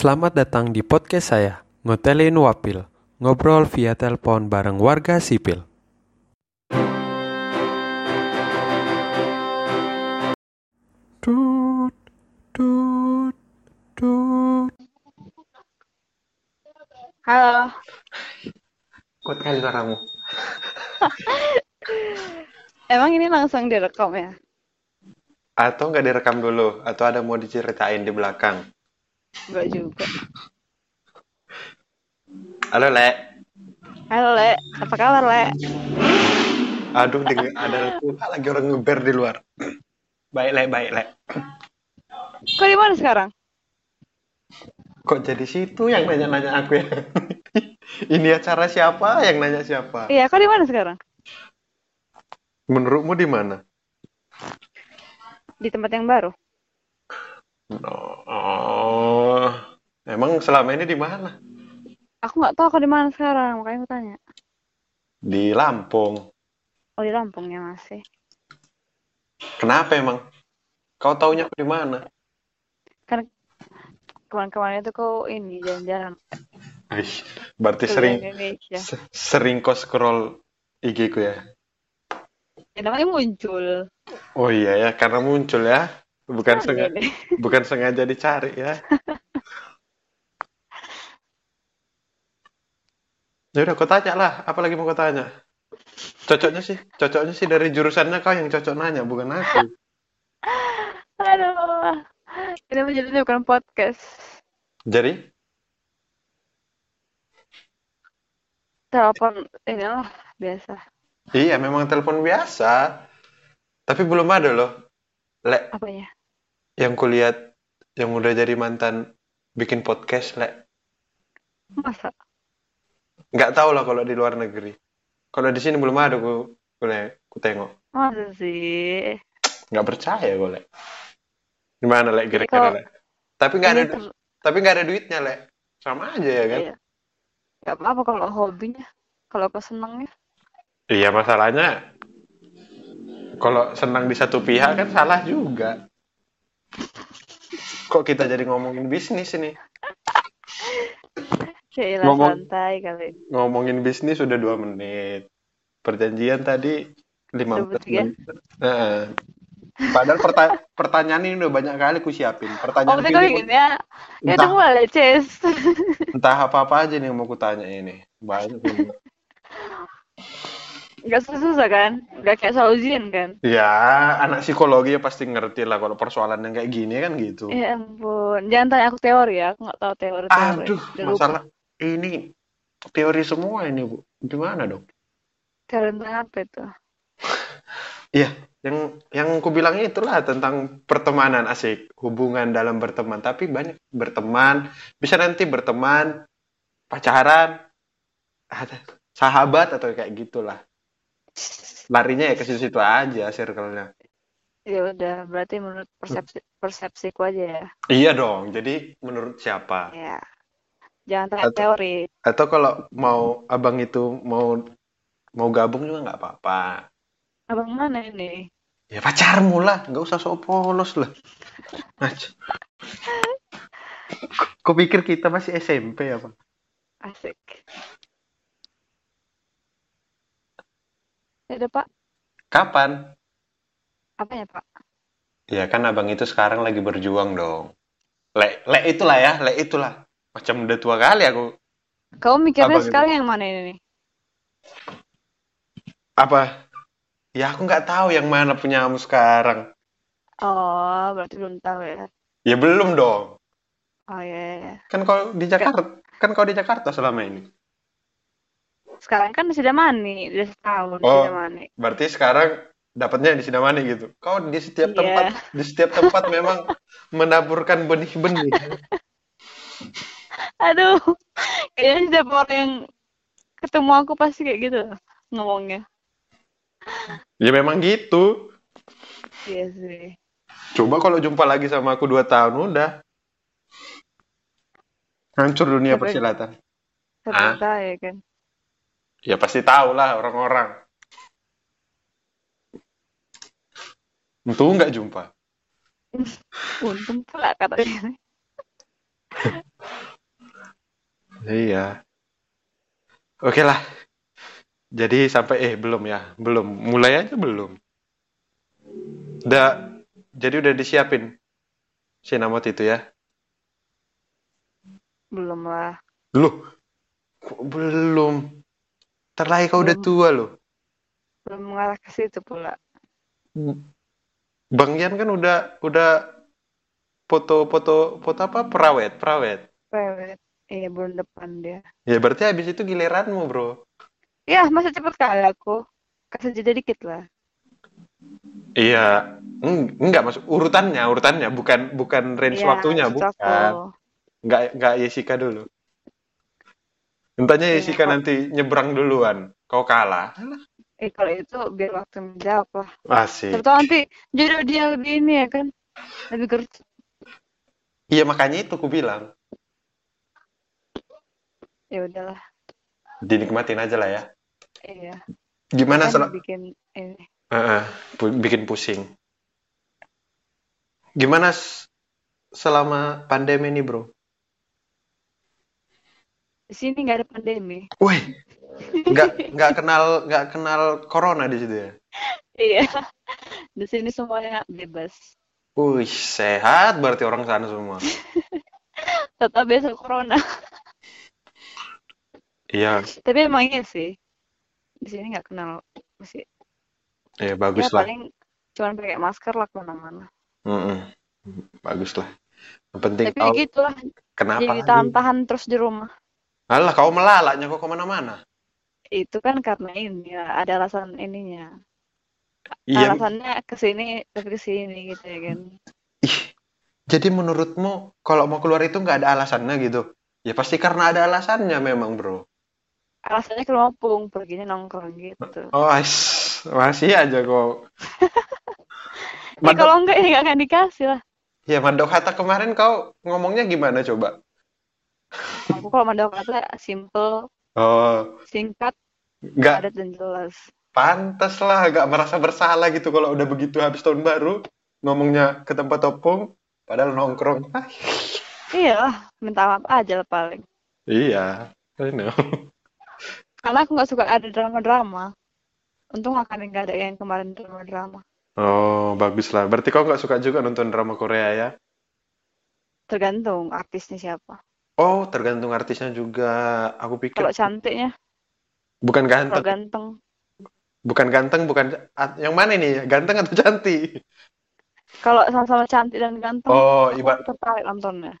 Selamat datang di podcast saya, Ngotelin Wapil. Ngobrol via telepon bareng warga sipil. Tut, tut, tut. Halo, Kuat kali suaramu. emang ini langsung direkam ya? Atau nggak direkam dulu? Atau ada mau diceritain di belakang? Enggak juga. Halo, Le. Halo, Le. Apa kabar, Le? Aduh, denger, ada lagi orang ngeber di luar. Baik, Le, baik, Le. Kok di mana sekarang? Kok jadi situ yang nanya-nanya aku ya? Ini acara siapa yang nanya siapa? Iya, kok di mana sekarang? Menurutmu di mana? Di tempat yang baru. Oh, emang selama ini di mana? Aku nggak tahu aku di mana sekarang, makanya aku tanya. Di Lampung. Oh, di Lampung ya masih. Kenapa emang? Kau taunya aku di mana? Kan kemarin-kemarin itu kau ini jalan-jalan berarti ke sering Indonesia. sering kau scroll IG ku ya? Ya, namanya muncul. Oh iya ya, karena muncul ya. Bukan Nah, sengaja, bukan sengaja dicari ya. Ya udah, kau tanya lah. Apa lagi mau kau tanya? Cocoknya sih, cocoknya sih dari jurusannya kau yang cocok nanya, bukan aku. Aduh. Ini menjadi bukan podcast. Jadi, Telepon inilah biasa. iya memang telepon biasa. Tapi belum ada loh. Le, Apanya? Yang kulihat yang udah jadi mantan bikin podcast, Le. Masa? Nggak tahu lah kalau di luar negeri. Kalau di sini belum ada ku, Le, ku tengok. Masa sih? Nggak percaya gue, Le. Gimana, Le, Jadi kira-kira, kalau Le? Tapi nggak ada, ter- tapi nggak ada duitnya, Le. Sama aja ya kan? Iya. Gak apa-apa kalau hobinya. Kalau kau senangnya. Iya, masalahnya kalau senang di satu pihak kan salah juga. Kok kita jadi ngomongin bisnis ini? Ya Ngomong- santai kali. Ngomongin bisnis sudah dua menit. Perjanjian tadi lima menit. Heeh. Padahal perta- pertanyaan ini udah banyak kali ku siapin. Oh, Pertanyaan kau ini ingin ya? Ya mulai, Ces. entah apa-apa aja nih yang mau ku tanya ini. Banyak ini. Gak susah-susah kan? Gak kayak soal ujian kan? Ya, anak psikologi ya pasti ngerti lah kalau persoalan yang kayak gini kan gitu. Ya ampun. Jangan tanya aku teori ya. Aku gak tahu teori-teori. Aduh, Udah lupa. masalah ini teori semua ini, Bu. Gimana dong? Teori tentang apa itu? Iya, yang yang ku bilang itulah tentang pertemanan asik, hubungan dalam berteman. Tapi banyak berteman, bisa nanti berteman, pacaran, sahabat atau kayak gitulah. Larinya ya ke situ-situ aja circle-nya. Ya udah, berarti menurut persepsi persepsiku aja ya. Iya dong. Jadi menurut siapa? Ya. Jangan tanya Atau- teori. Atau kalau mau abang itu mau mau gabung juga nggak apa-apa. Abang mana ini? Ya pacarmu lah, nggak usah sok polos lah. Kau pikir kita masih SMP apa? Asik. Ya udah, Pak. Kapan? Apanya, Pak? Ya kan abang itu sekarang lagi berjuang dong. Le, le itulah ya, le itulah. Macam udah tua kali aku. Kamu mikirnya Abang itu. sekarang yang mana ini nih? Apa? Ya aku nggak tahu yang mana punya kamu sekarang. Oh, berarti belum tahu ya. Ya belum dong. Oh iya, iya, iya. Kan kau di Jakarta, kan kau di Jakarta selama ini. Sekarang kan di Sidamani, udah setahun di Oh. Sidamani. Berarti sekarang dapatnya di Sidamani gitu. Kau di setiap Iya. tempat, di setiap tempat memang menaburkan benih-benih. Aduh, kayaknya setiap orang yang ketemu aku pasti kayak gitu ngomongnya. Ya memang gitu. Iya sih. Coba kalau jumpa lagi sama aku dua tahun udah hancur dunia Tapi- persilatan. Tapi Ah. saya kan. Ya pasti tahu lah orang-orang. Untung nggak jumpa. Untung pula katanya. Iya. Oke lah. Jadi sampai eh belum ya, belum. Mulai aja belum. Udah jadi udah disiapin sinamot itu ya. Belum lah. Loh, kok belum? Terlahir kau udah tua loh. Belum mengarah ke situ pula. Bang Yan kan udah udah foto-foto foto apa? Perawet, perawet. Prewed. Iya, bulan depan dia. Ya berarti habis itu giliranmu, Bro. Ya, masih cepet kali aku. Kasih jeda dikit lah. Iya, Eng- enggak masuk urutannya, urutannya bukan bukan range Iya, waktunya, bukan. aku. Enggak enggak Jessica dulu. Entahnya Iya, Jessica nanti nyebrang duluan. Kau kalah. Alah, Eh, kalau itu biar waktu menjawab lah. Siapa tahu nanti jodoh dia lebih ini ya kan. Lebih gercep. Iya makanya itu aku bilang. Ya udahlah. Dinikmatin aja lah ya. Iya. Gimana sel- bikin ini. Heeh, pu- bikin pusing. Gimana selama pandemi ini, Bro? Di sini nggak ada pandemi. Wih, nggak nggak kenal nggak kenal corona di situ ya? Iya. Di sini semuanya bebas. Wih, sehat berarti orang sana semua. Tetap biasa corona. Iya, Tapi emang iya sih. Di sini nggak kenal masih. ya Ya bagus lah. paling cuman pakai masker lah ke mana-mana. Mm-mm. Bagus lah. Yang penting Tapi gitulah. kenapa Jadi tahan-tahan terus di rumah. Alah, kau melalaknya kok ke mana-mana. Itu kan karena ini ya, ada alasan ininya. Iya, Alasannya ke sini tapi ke sini gitu ya kan. ih. Jadi menurutmu kalau mau keluar itu nggak ada alasannya gitu? Ya pasti karena ada alasannya memang, bro. Alasannya ke Lampung, perginya nongkrong gitu. Oh, ais. masih aja kok. Ya kalau enggak ya nggak akan dikasih lah. ya Mandok Hatta kemarin kau ngomongnya gimana coba? Aku kalau mandau kata simple, Oh, singkat, nggak padat dan jelas. pantas lah, nggak merasa bersalah gitu kalau udah begitu habis tahun baru ngomongnya ke tempat opung, padahal nongkrong. Iya minta maaf aja lah paling. iya, I know. Karena aku nggak suka ada drama-drama. Untung akan nggak ada yang kemarin drama-drama. Oh, bagus lah. Berarti kau nggak suka juga nonton drama Korea ya? Tergantung artisnya siapa. Oh, tergantung artisnya juga. Aku pikir Kalau cantiknya, bukan kalau ganteng, ganteng. bukan ganteng, bukan yang mana nih? Ganteng atau cantik? Kalau sama-sama cantik dan ganteng, Oh, aku iba tertarik nontonnya.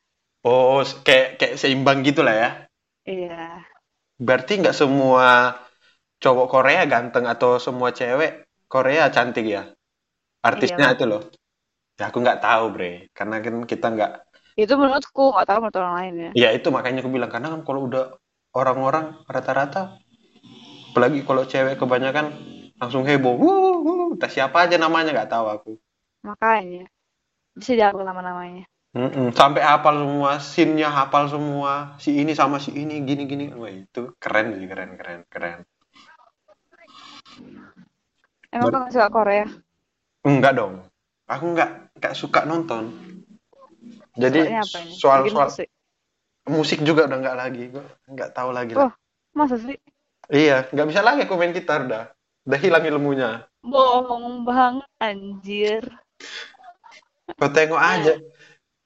oh kayak kayak seimbang gitu lah ya. Iya. Berarti nggak semua cowok Korea ganteng atau semua cewek Korea cantik ya? Artisnya Iya. itu loh. Ya aku nggak tahu bre, karena kan kita nggak. Itu menurutku, nggak tahu menurut orang lain ya. Ya itu makanya aku bilang karena kan kalau udah orang-orang rata-rata, apalagi kalau cewek kebanyakan langsung heboh. Wuh, wuh, entah siapa aja namanya nggak tahu aku. Makanya. Bisa diambil nama-namanya. Mm-mm, sampai hafal semua, scene-nya hafal semua, si ini sama si ini gini-gini. Wah itu keren sih, keren, keren, keren. Emang Ber- kamu suka Korea? Enggak dong. Aku nggak nggak suka nonton. Jadi ini? Bikin soal-soal musik. musik juga udah nggak lagi. Gue nggak tahu lagi lah. Oh, masa sih? Iya, nggak bisa lagi aku main gitar dah. Udah hilang ilmunya. Bohong banget, anjir. Kau tengok aja.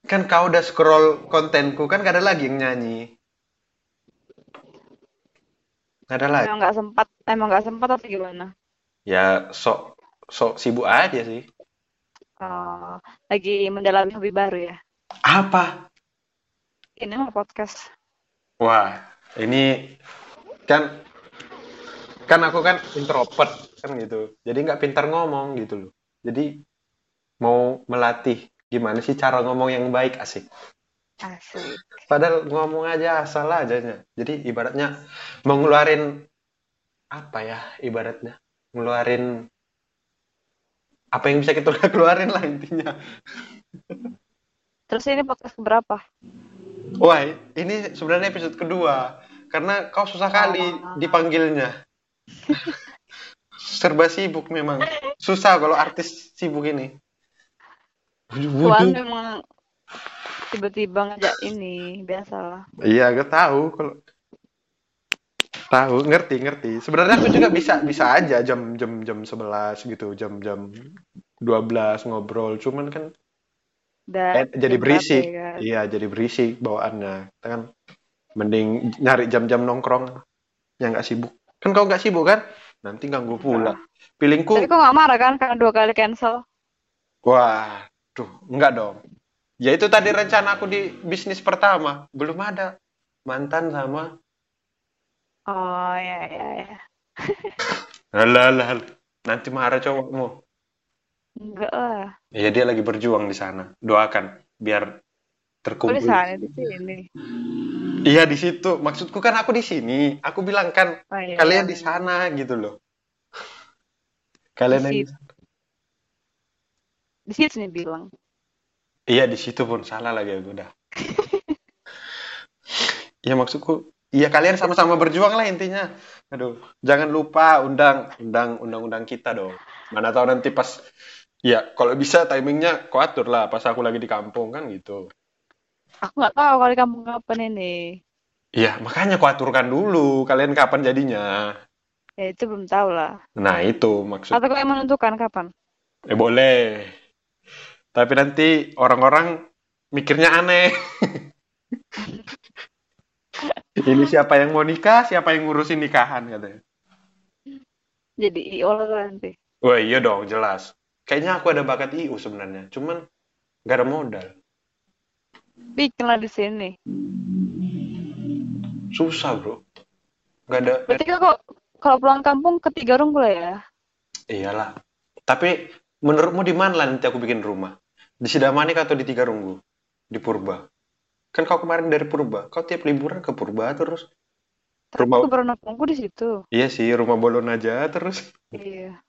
Kan kau udah scroll kontenku, kan gak ada lagi yang nyanyi. Gak ada lagi. Emang nggak sempat, emang nggak sempat atau gimana? Ya sok sok sibuk aja sih. Oh, lagi mendalami hobi baru ya? Apa? Ini mah podcast. Wah, ini kan kan aku kan introvert kan gitu. Jadi nggak pintar ngomong gitu loh. Jadi mau melatih gimana sih cara ngomong yang baik asik. Asik. Padahal ngomong aja asal aja. Jadi ibaratnya mau ngeluarin apa ya ibaratnya ngeluarin apa yang bisa kita keluarin lah intinya. Terus ini podcast berapa? Wah, ini sebenarnya episode kedua karena kau susah kali Ah. dipanggilnya. Serba sibuk memang. Susah kalau artis sibuk ini. Tuan Butuh memang tiba-tiba ngajak ini biasalah Iya, gue tahu kalau tahu, ngerti, ngerti. Sebenarnya aku juga bisa bisa aja jam jam jam 11 gitu, jam-jam 12 ngobrol. Cuman kan udah eh, jadi berisik. ya kan? Iya, jadi berisik bawaannya. Kita kan mending nyari jam-jam nongkrong yang nggak sibuk. Kan kau nggak sibuk kan? Nanti ganggu pula. tapi Pilingku, kok nggak marah kan karena dua kali cancel wah, tuh, enggak dong. Ya itu tadi rencana aku di bisnis pertama. Belum ada. Mantan sama oh ya ya ya Alah, alah, alah. Nanti marah cowokmu. Enggak lah Ya dia lagi berjuang di sana. Doakan biar kok di terkumpul. sana di sini Iya di situ. Maksudku kan aku di sini. Aku bilang kan oh iya kalian di sana gitu loh. Kalian Di yang situ. di situ nih bilang Iya di situ pun salah lagi aku udah. Iya maksudku, iya kalian sama-sama berjuang lah intinya. Aduh, jangan lupa undang undang undang-undang kita dong. Mana tahu nanti pas ya kalau bisa timingnya kau atur lah pas aku lagi di kampung kan gitu. aku nggak tahu kalau di kampung kapan ini Iya, makanya kau aturkan dulu kalian kapan jadinya. ya itu belum tahu lah Nah, itu maksud. atau kau yang menentukan kapan Eh boleh. Tapi nanti orang-orang mikirnya aneh. Ini siapa yang mau nikah, siapa yang ngurusin nikahan katanya. jadi IO lah nanti Wah iya dong, jelas. Kayaknya aku ada bakat IU sebenarnya, cuman gak ada modal. bikin lah di sini Susah bro. Gak ada. berarti kok kalau pulang kampung ke tiga boleh ya Iyalah. Tapi menurutmu di mana lah nanti aku bikin rumah? Di Sidamanik atau di Tiga Runggu? Di Purba. Kan kau kemarin dari Purba. Kau tiap liburan ke Purba terus. tapi Rumah. nongkrongku di situ Iya sih, rumah bolon aja terus. iya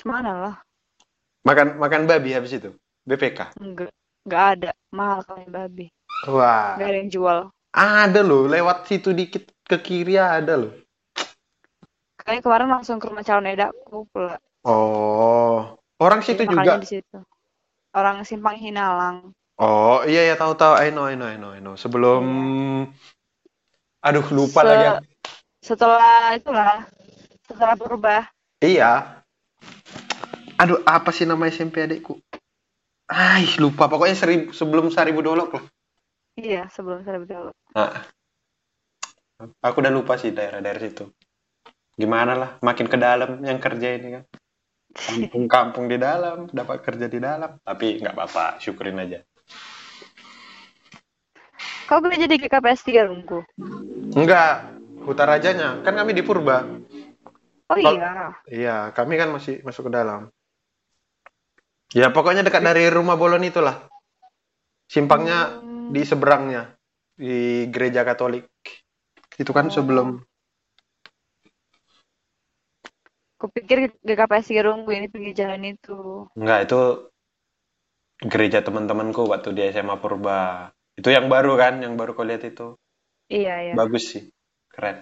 Gimana lah Makan makan babi habis itu. BPK. enggak enggak ada mahal kali babi Wah, enggak ada yang jual ada loh. Lewat situ dikit ke kiri ada loh. kayaknya kemarin langsung ke rumah calon edaku pula Oh, orang situ Jadi juga. di situ orang simpang hinalang Oh, iya ya tahu-tahu. I know, I know, I know, I know. Sebelum Aduh, lupa Se- lagi. setelah itulah setelah berubah Iya. Aduh, apa sih nama SMP adikku? Ai, lupa. Pokoknya seribu, sebelum seribu dolok lah. iya sebelum saya betul Nah, aku udah lupa sih daerah-daerah situ. Gimana lah, makin ke dalam yang kerja ini kan. Kampung-kampung di dalam, dapat kerja di dalam. Tapi nggak apa-apa, syukurin aja. kau kerja di GKPS 3 rungku Enggak, Hutarajanya. Kan kami di Purba. oh iya Iya, kami kan masih masuk ke dalam. Ya, pokoknya dekat dari rumah Bolon itulah. Simpangnya Hmm. di seberangnya di gereja Katolik. Itu kan Oh. sebelum kupikir GKPS 3 rungku ini pergi jalan itu enggak itu gereja teman-temanku waktu di SMA Purba. Itu yang baru kan, yang baru kau lihat itu. iya iya Bagus sih. Keren.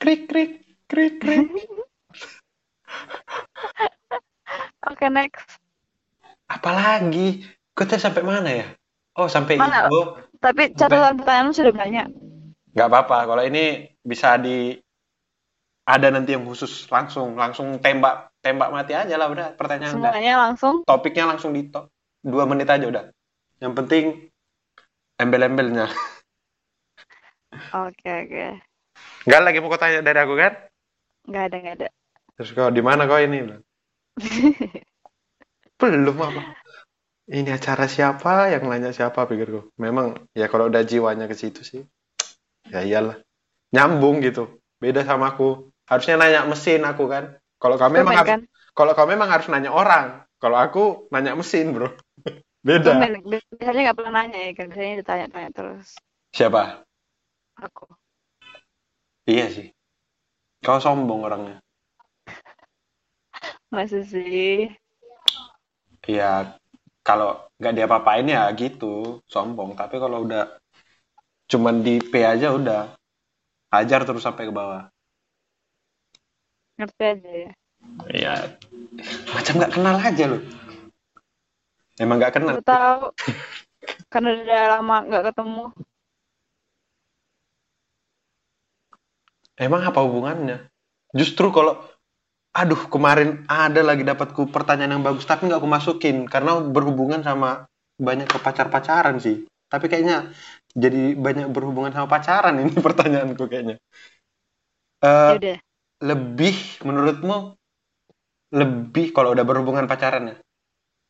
Krik krik krik krik. oke next Apalagi? Kita sampai mana ya? Oh, sampai Mana? itu. tapi catatan pertanyaan sudah banyak nggak apa-apa kalau ini bisa di ada nanti yang khusus langsung langsung tembak tembak mati aja lah udah pertanyaan udah. semuanya langsung topiknya langsung di top dua menit aja udah yang penting embel-embelnya oke oke nggak lagi mau tanya dari aku kan nggak ada nggak ada. Terus kau di mana kau ini? Belum apa ini acara siapa? Yang nanya siapa pikirku. Memang ya kalau udah jiwanya ke situ sih ya iyalah. Nyambung gitu. Beda sama aku. Harusnya nanya mesin aku kan. Kalau kamu memang harus kan? kalau kamu memang harus nanya orang. Kalau aku nanya mesin bro. Beda. Tumben. biasanya nggak pernah nanya ya. Kan biasanya ditanya-tanya terus. Siapa? Aku. Iya sih kau sombong orangnya? Masih sih? Ya kalau nggak diapa-apain ya gitu sombong. Tapi kalau udah cuman di P aja udah hajar terus sampai ke bawah. Ngerti aja ya? Ya, macam nggak kenal aja lu. Emang nggak kenal. Aku tahu. Karena udah lama nggak ketemu. Emang apa hubungannya? Justru kalau, aduh kemarin ada lagi dapatku pertanyaan yang bagus, tapi nggak aku masukin karena berhubungan sama banyak ke pacar-pacaran sih. Tapi kayaknya jadi banyak berhubungan sama pacaran ini pertanyaanku kayaknya. Udah. lebih menurutmu lebih kalau udah berhubungan pacaran ya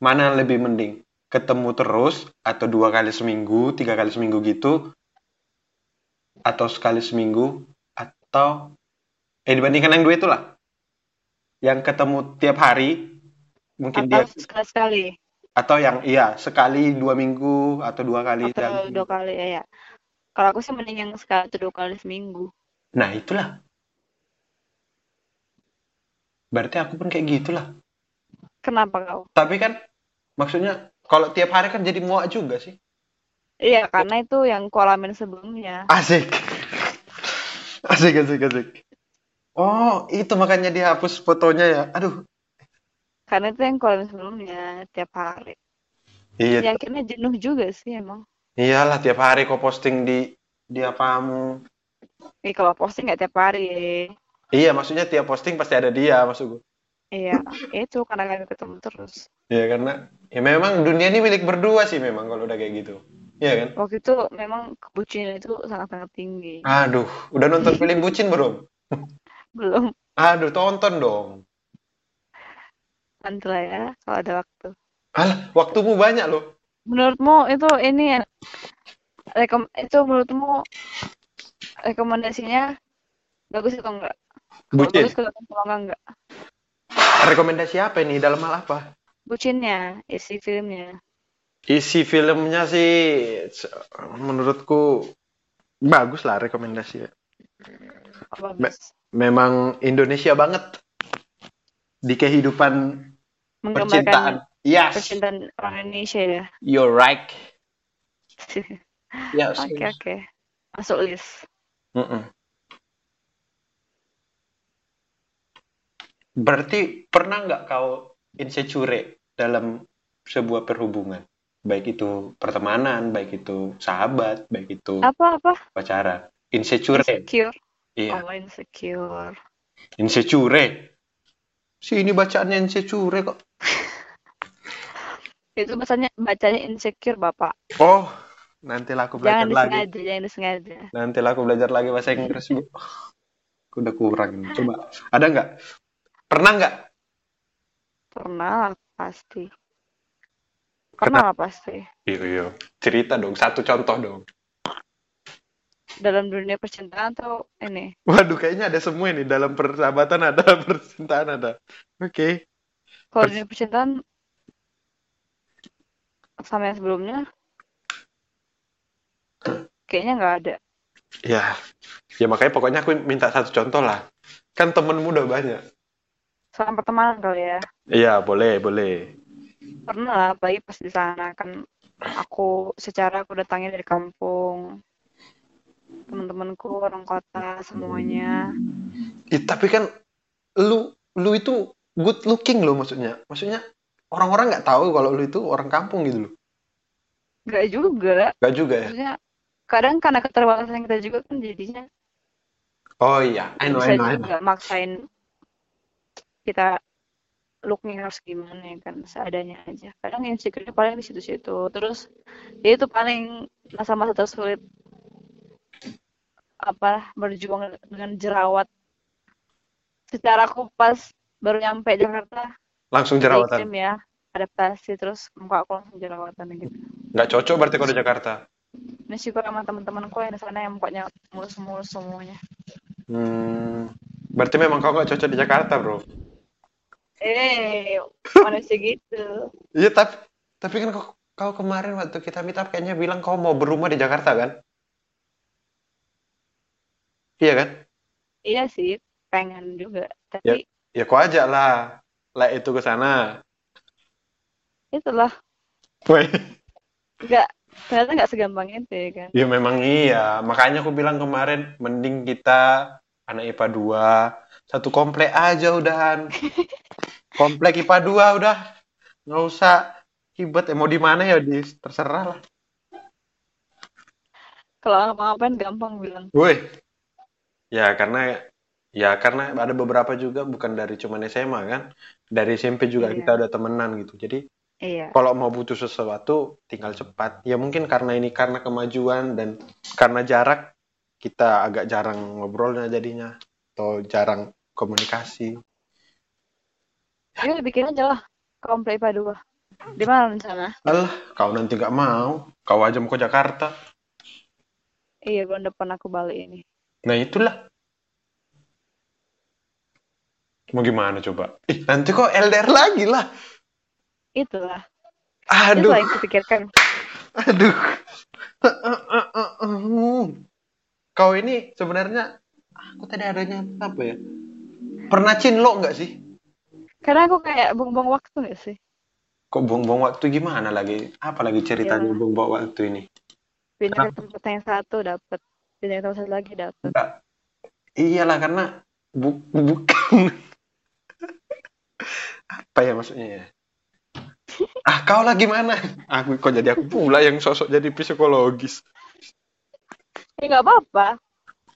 mana lebih mending ketemu terus atau dua kali seminggu tiga kali seminggu gitu atau sekali seminggu atau eh dibandingkan yang dua itulah yang ketemu tiap hari mungkin dia Atau sekali-sekali atau yang iya sekali dua minggu atau dua kali atau dalam dua kali ya. ya. Kalau aku sih mending yang sekali atau dua kali seminggu. nah itulah berarti aku pun kayak gitulah Kenapa kau? tapi kan maksudnya kalau tiap hari kan jadi muak juga sih Iya, karena itu yang ku alamin sebelumnya. Asik. Asik, asik, asik. Oh, itu makanya dihapus fotonya ya. Aduh. Karena itu yang ku alamin sebelumnya tiap hari. Iya, Ya akhirnya jenuh juga sih emang. iyalah tiap hari kau posting di di apamu. Eh kalau posting nggak tiap hari. Iya, maksudnya tiap posting pasti ada dia maksudku. Iya, itu karena kami ketemu terus. Iya, karena ya memang dunia ini milik berdua sih memang kalau udah kayak gitu. Iya kan? Waktu itu memang kebucinan itu sangat-sangat tinggi. Aduh, udah nonton film bucin belum? Belum Aduh, tonton dong. nanti lah ya kalau ada waktu. Alah, waktumu banyak loh. Menurutmu itu ini rekom itu menurutmu rekomendasinya bagus atau enggak? Bucin. bagus kalau kalau enggak enggak. Rekomendasi apa ini? Dalam hal apa? Bucinnya, isi filmnya. Isi filmnya sih menurutku bagus lah rekomendasi. ya. Bagus. Memang Indonesia banget di kehidupan percintaan. Yes, percintaan orang Indonesia ya. you're right. Yes. Oke, oke. Masuk list. Mm-mm. Berarti pernah nggak kau insecure dalam sebuah perhubungan? Baik itu pertemanan, baik itu sahabat, baik itu Apa-apa? pacaran. Insecure. Insecure. Iya, Oh, insecure. insecure. Si ini bacaannya insecure kok. Itu bacanya bacanya insecure, Bapak. Oh, nanti lah aku belajar Jangan lagi. disengaja, jangan disengaja. Nanti lah aku belajar lagi bahasa Inggris, Bu. Aku udah kurang. Coba, ada nggak? Pernah nggak? Pernah pasti. Pernah lah pasti. Iya, iya. Cerita dong, satu contoh dong. Dalam dunia percintaan atau ini? Waduh, kayaknya ada semua ini. Dalam persahabatan ada, percintaan ada. Oke. Kalau Pers- dunia percintaan sama yang sebelumnya kayaknya nggak ada. Ya, ya makanya pokoknya aku minta satu contoh lah. Kan temenmu udah banyak. Sama pertemanan kali ya. Iya, boleh, boleh. Pernah lah, apalagi pas di sana kan aku secara aku datangnya dari kampung. Teman-temanku orang kota semuanya. Ih, tapi kan lu lu itu good looking loh maksudnya. Maksudnya orang-orang nggak tahu kalau lu itu orang kampung gitu loh. Nggak juga. Gak juga ya? Maksudnya kadang karena keterbatasan kita juga kan jadinya Oh iya, I know, bisa I know, I know. juga maksain kita looknya harus gimana ya kan seadanya aja kadang insecure paling di situ-situ terus ya itu paling masa-masa tersulit apa berjuang dengan jerawat secara aku pas baru nyampe Jakarta Langsung jerawatan. ya adaptasi terus muka aku langsung jerawatan gitu Nggak cocok berarti kalau di Jakarta. ini syukur sama teman-temanku yang di sana yang mukanya mulus-mulus semuanya Hmm, berarti memang kau nggak cocok di Jakarta, bro. Eh mana sih gitu Iya, tapi tapi kan kau, kau kemarin waktu kita meet up kayaknya bilang kau mau berumah di Jakarta kan? Iya kan? Iya sih, pengen juga. Tapi Ya kau ajak lah, lah itu ke sana. itulah, Woi. nggak ternyata nggak segampang itu ya kan. Ya memang iya, makanya aku bilang kemarin mending kita anak IPA 2 Satu komplek aja udahan. Komplek IPA 2 udah. Nggak usah ribet. Eh, mau di mana ya di terserah lah. Kalau ngapa-ngapain gampang bilang. Woi. Ya karena ya karena ada beberapa juga bukan dari cuman SMA kan. Dari SMP juga Iya. kita udah temenan gitu. Jadi Iya. kalau mau butuh sesuatu tinggal cepat. Ya mungkin karena ini karena kemajuan dan karena jarak kita agak jarang ngobrolnya jadinya atau jarang komunikasi. Yuk bikin aja lah komplek 2. Di mana rencana? Alah, kau nanti gak mau. Kau aja mau ke Jakarta. Iya, bulan depan aku balik ini. Nah itulah. Mau gimana coba? Ih, nanti kok LDR lagi lah. Itulah. Aduh, Itulah yang kupikirkan. aduh. Kau ini sebenarnya, aku tadi adanya apa ya? Pernah cinlok nggak sih? Karena aku kayak buang-buang waktu gak sih? Kok buang-buang waktu gimana lagi? Apa lagi ceritanya Iya. buang-buang waktu ini? Pindah ke tempat yang satu dapat, pindah ke tempat satu lagi dapat. Iyalah karena bu bukan. Apa ya maksudnya ya? Ah kau lah gimana? Aku kok jadi aku pula yang sosok jadi psikologis. Ya nggak apa-apa.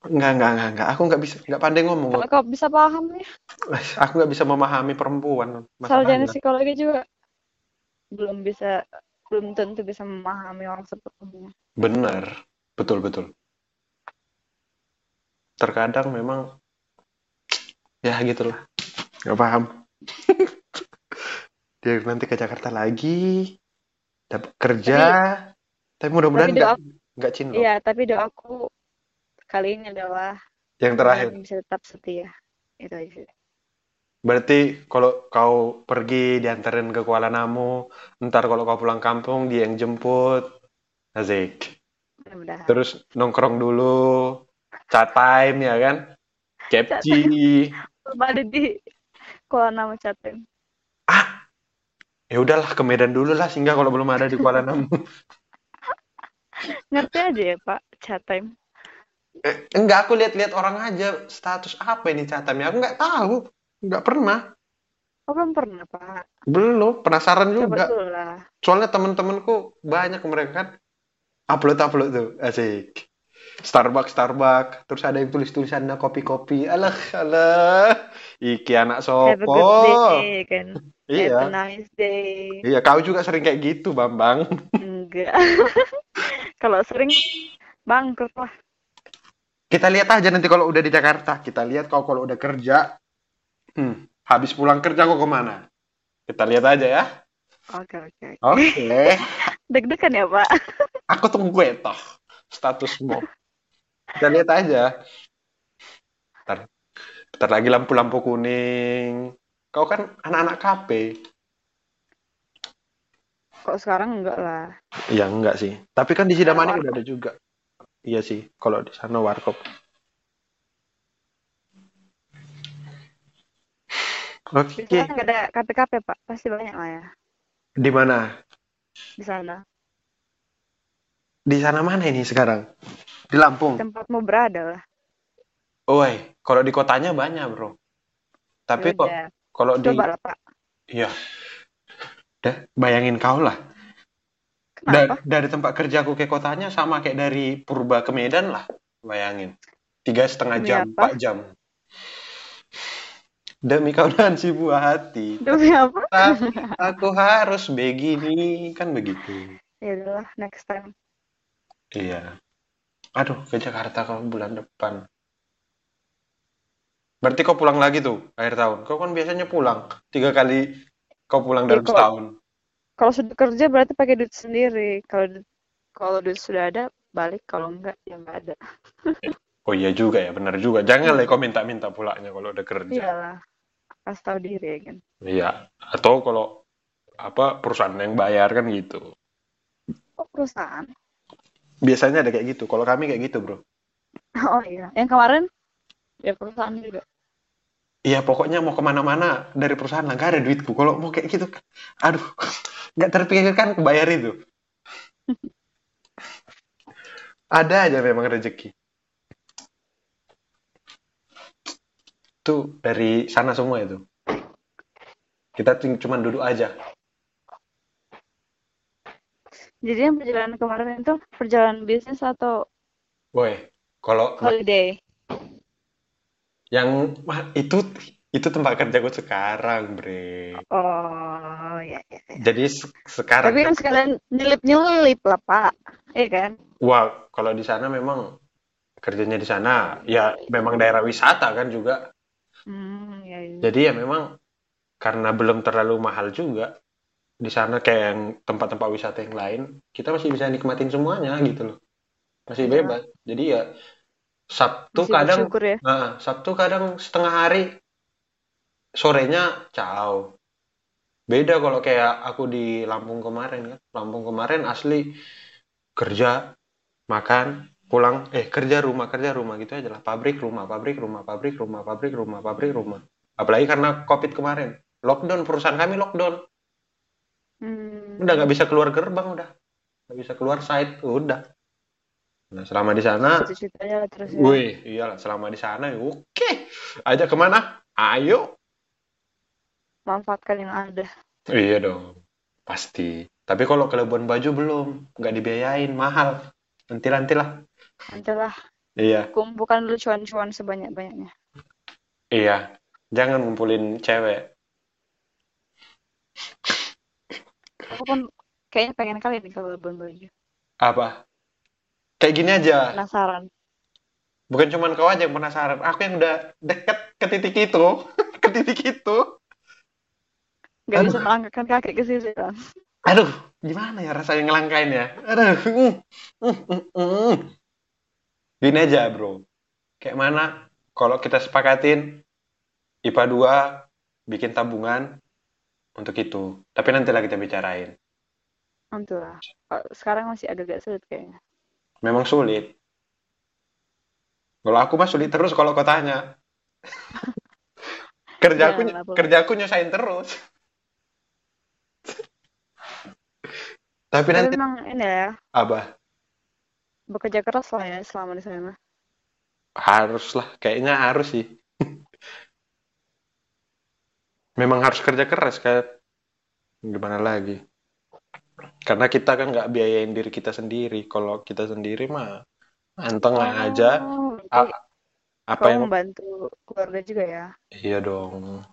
Enggak, enggak, enggak, enggak. Aku enggak bisa, enggak pandai ngomong. Kalau kau bisa paham ya. Aku enggak bisa memahami perempuan. Sarjana psikologi juga belum bisa, belum tentu bisa memahami orang sepenuhnya. Benar. Betul, betul. Terkadang memang ya gitulah. Enggak paham. Dia nanti ke Jakarta lagi, dapat kerja. Tapi, mudah-mudahan tapi doa- enggak enggak cinlok. Iya, tapi doaku kali ini adalah Yang terakhir. kalian bisa tetap setia. Itu aja. Berarti kalau kau pergi diantarin ke Kuala Namu, ntar kalau kau pulang kampung dia yang jemput. Mudah-mudahan. Terus nongkrong dulu, chat time ya kan? Capci. Belum ada di Kuala Namu chatin. Ah, ya udahlah ke Medan dulu lah sehingga kalau belum ada di Kuala Namu. Ngerti aja ya Pak, chat time. Eh, enggak, aku lihat-lihat orang aja status apa ini time. Aku nggak tahu, nggak pernah. Oh, belum pernah Pak. Belum, penasaran Coba juga. Soalnya temen-temenku banyak mereka kan upload-upload tuh, asik. Starbucks, Starbucks. Terus ada yang tulis-tulisannya kopi-kopi. Alah, alah. Iki anak sopo. day kan. Have a Iya. nice day. Iya, kau juga sering kayak gitu, Bambang. Enggak. Kalau sering bangkrut lah. Kita lihat aja nanti kalau udah di Jakarta. Kita lihat kau kalau udah kerja. Hmm, habis pulang kerja kau ke mana? Kita lihat aja ya. Oke, oke. Oke. Deg-degan ya, Pak? Aku tunggu ya toh statusmu. Kita lihat aja. Ntar, ntar lagi lampu-lampu kuning. Kau kan anak-anak KP. Kok sekarang enggak lah. Iya enggak sih. Tapi kan di Sidamani Warkop. udah ada juga. Iya sih. Kalau di sana warkop. Oke. Di sana enggak ada KP-KP, Pak. Pasti banyak lah ya. Di mana? Di sana. Di sana mana ini sekarang? Di Lampung. Tempatmu berada lah. Oi, kalau di kotanya banyak, Bro. Tapi kok Yaudah. kalau di Coba lah, Pak. iya. Dah, bayangin kau lah. Kenapa? dari tempat kerjaku ke kotanya sama kayak dari Purba ke Medan lah. Bayangin. Tiga setengah Demi jam, empat jam. Demi kau dan si buah hati. Demi apa? Tapi aku harus begini. Kan begitu. Ya next time. Iya. Aduh, ke Jakarta kau bulan depan. Berarti kau pulang lagi tuh, akhir tahun. Kau kan biasanya pulang. Tiga kali kau pulang Ya, dalam setahun. Kalau sudah kerja berarti pakai duit sendiri. Kalau kalau duit sudah ada, balik. Kalau enggak, ya enggak ada. Oh iya juga ya, benar juga. Jangan lah kau minta-minta pulaknya kalau udah kerja. Iyalah. Kasih tahu diri ya kan. Iya. Atau kalau apa perusahaan yang bayar kan gitu. Oh, perusahaan. Biasanya ada kayak gitu. Kalau kami kayak gitu, bro. Oh iya. Yang kemarin ya perusahaan juga. Iya, pokoknya mau ke mana-mana dari perusahaan lah. Gak ada duitku. Kalau mau kayak gitu, aduh, nggak terpikirkan kebayar itu. ada aja memang rezeki. Itu dari sana semua itu. Kita cuma duduk aja. Jadi yang perjalanan kemarin itu perjalanan bisnis atau Woi, kalau holiday? Yang itu itu tempat kerjaku sekarang, Bre. Oh, ya, ya, ya. Jadi se- sekarang Tapi kan sekalian nyelip-nyelip lah, Pak. Iya kan? wah, kalau di sana memang kerjanya di sana ya memang daerah wisata kan juga. Hmm, ya, ya. Jadi ya memang karena belum terlalu mahal juga di sana kayak yang tempat-tempat wisata yang lain, kita masih bisa nikmatin semuanya gitu loh. Masih Ya. bebas. Jadi ya Sabtu Masih kadang bersyukur ya. Nah, Sabtu kadang setengah hari, sorenya ciao. Beda kalau kayak aku di Lampung kemarin kan. Lampung kemarin asli kerja, makan, pulang, eh kerja rumah, kerja rumah gitu aja lah. Pabrik, rumah, pabrik, rumah, pabrik, rumah, pabrik, rumah, pabrik, rumah. Apalagi karena COVID kemarin. Lockdown, perusahaan kami lockdown. Hmm. Udah nggak bisa keluar gerbang udah. Nggak bisa keluar site, udah. Nah, selama di sana, lah terus ya. Wih, iyalah selama di sana ya oke. Ajak ke mana? Ayo. Manfaatkan yang ada. Iya dong, pasti. Tapi kalau ke Labuan Bajo belum, nggak dibiayain, mahal. Nanti-nanti lah. Nantilah Iya, kumpulkan dulu cuan-cuan sebanyak-banyaknya. iya. Jangan ngumpulin cewek. Aku pun kayaknya pengen kali nih kalau Labuan Bajo. Apa? Kayak gini aja. Penasaran. Bukan cuma kau aja yang penasaran. Aku yang udah deket ke titik itu. ke titik itu. Gak Aduh. bisa melangkahkan kaki ke situ kan. Aduh, gimana ya rasanya ngelangkain ya? Aduh. mm, mm, mm, mm. Gini aja, bro. Kayak mana kalau kita sepakatin IPA 2 bikin tabungan untuk itu. Tapi nanti lah kita bicarain. Entahlah. Sekarang masih agak-agak sulit kayaknya. Memang sulit. Kalau aku mah sulit terus kalau kau tanya. kerjaku Janganlah, Bro. kerjaku nyusahin terus. Tapi Tapi nanti memang ini ya, apa? bekerja keras lah ya selama di sana. Harus lah, kayaknya harus sih. Memang harus kerja keras kan. Gimana lagi? Karena kita kan nggak biayain diri kita sendiri. Kalau kita sendiri mah anteng aja. Oh, A- berarti Apa yang membantu keluarga juga ya. iya dong.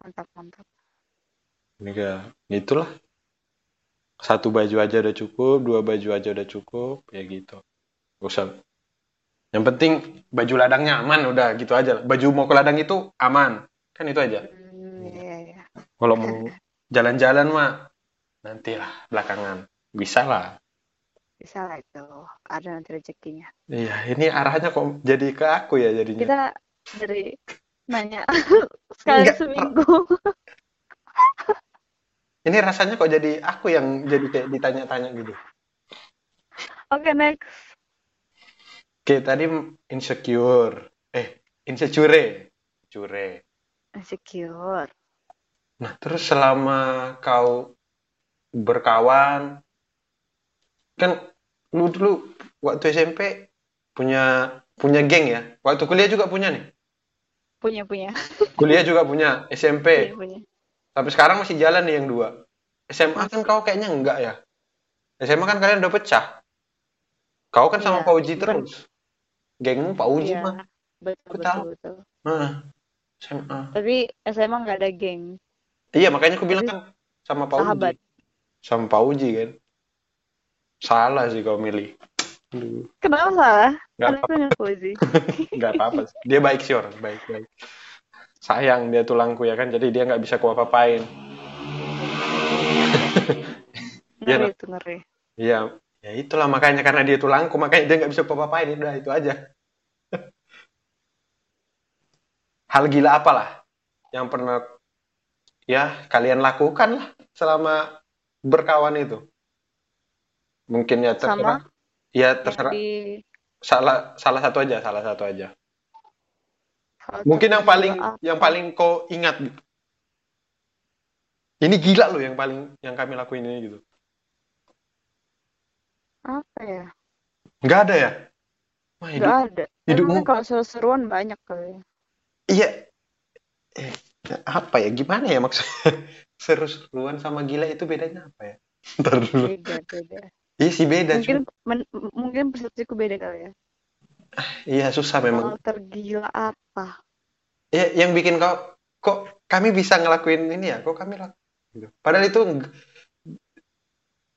Mantap, mantap. Ini kayak itulah. Satu baju aja udah cukup, dua baju aja udah cukup, ya gitu. Gak usah. Yang penting baju ladangnya aman, udah gitu aja. Baju mau ke ladang itu aman, kan itu aja. Hmm, iya, iya. Kalau mau jalan-jalan mah nantilah belakangan. Bisa lah. Bisa lah itu. Ada nanti rezekinya. Iya, ini arahnya kok jadi ke aku ya jadinya. Kita dari nanya sekali Enggak. seminggu. Ini rasanya kok jadi aku yang jadi kayak ditanya-tanya gitu. Oke, next. Oke, tadi insecure. Eh, insecure. Cure. Insecure. Nah, terus selama kau berkawan, kan lu dulu waktu SMP punya punya geng ya? Waktu kuliah juga punya nih. Punya, punya. Kuliah juga punya, SMP. Punya, punya. Sampai sekarang masih jalan nih yang dua. SMA kan kau kayaknya enggak ya? SMA kan kalian udah pecah. Kau kan sama Iya, Pak Uji terus. Gengmu Pak Uji Iya, mah. betul, Aku betul, tahu. betul. Nah, SMA. Tapi SMA nggak ada geng. Iya, makanya aku bilang Tapi kan sama Pak sahabat. Uji. Sama Pak Uji kan. Salah sih kau milih. Aduh, Kenapa salah? nggak apa-apa. itu yang puji. nggak apa-apa. Dia baik sih orang, baik baik. Sayang dia tulangku ya kan, jadi dia nggak bisa ku apa-apain. Iya, Ngeri nah. itu, ngeri. Iya, ya itulah makanya karena dia tulangku, makanya dia nggak bisa ku apa-apain. Udah itu aja. Hal gila apalah yang pernah ya kalian lakukan lah selama berkawan itu? Mungkin ya terserah. Sama Ya terserah. di Salah salah satu aja, salah satu aja. Mungkin yang paling apa? yang paling kau ingat gitu. Ini gila loh yang paling yang kami lakuin ini gitu. apa ya? Nggak ada ya? Wah, hidup, Nggak ada. Hidupmu kalau seru-seruan banyak kali. iya eh, apa ya gimana ya maksudnya seru-seruan sama gila itu bedanya apa ya? Ntar dulu. Beda beda. Iya sih beda mungkin men- mungkin persepsiku beda kali ya. Iya susah memang. kalau tergila apa? Ya yang bikin kau kok kami bisa ngelakuin ini ya? Kok kami lakuin gitu. padahal itu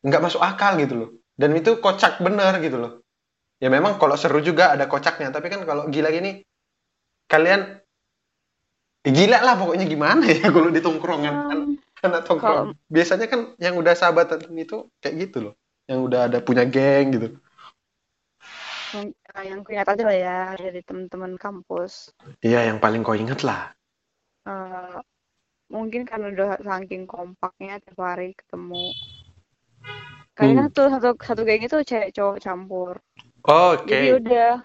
nggak masuk akal gitu loh. Dan itu kocak bener gitu loh. Ya memang kalau seru juga ada kocaknya tapi kan kalau gila gini kalian ya gila lah pokoknya gimana ya kalau di tongkrongan kan? Um, anak tongkrong biasanya kan yang udah sahabatan itu kayak gitu loh. Yang udah ada punya geng gitu. Yang, yang ku ingat aja lah ya dari teman-teman kampus. Iya yang paling kau inget lah. Eh, mungkin karena udah saking kompaknya tiap hari ketemu. Kayaknya Hmm. tuh satu satu geng itu cewek cowok campur. Oke. Jadi udah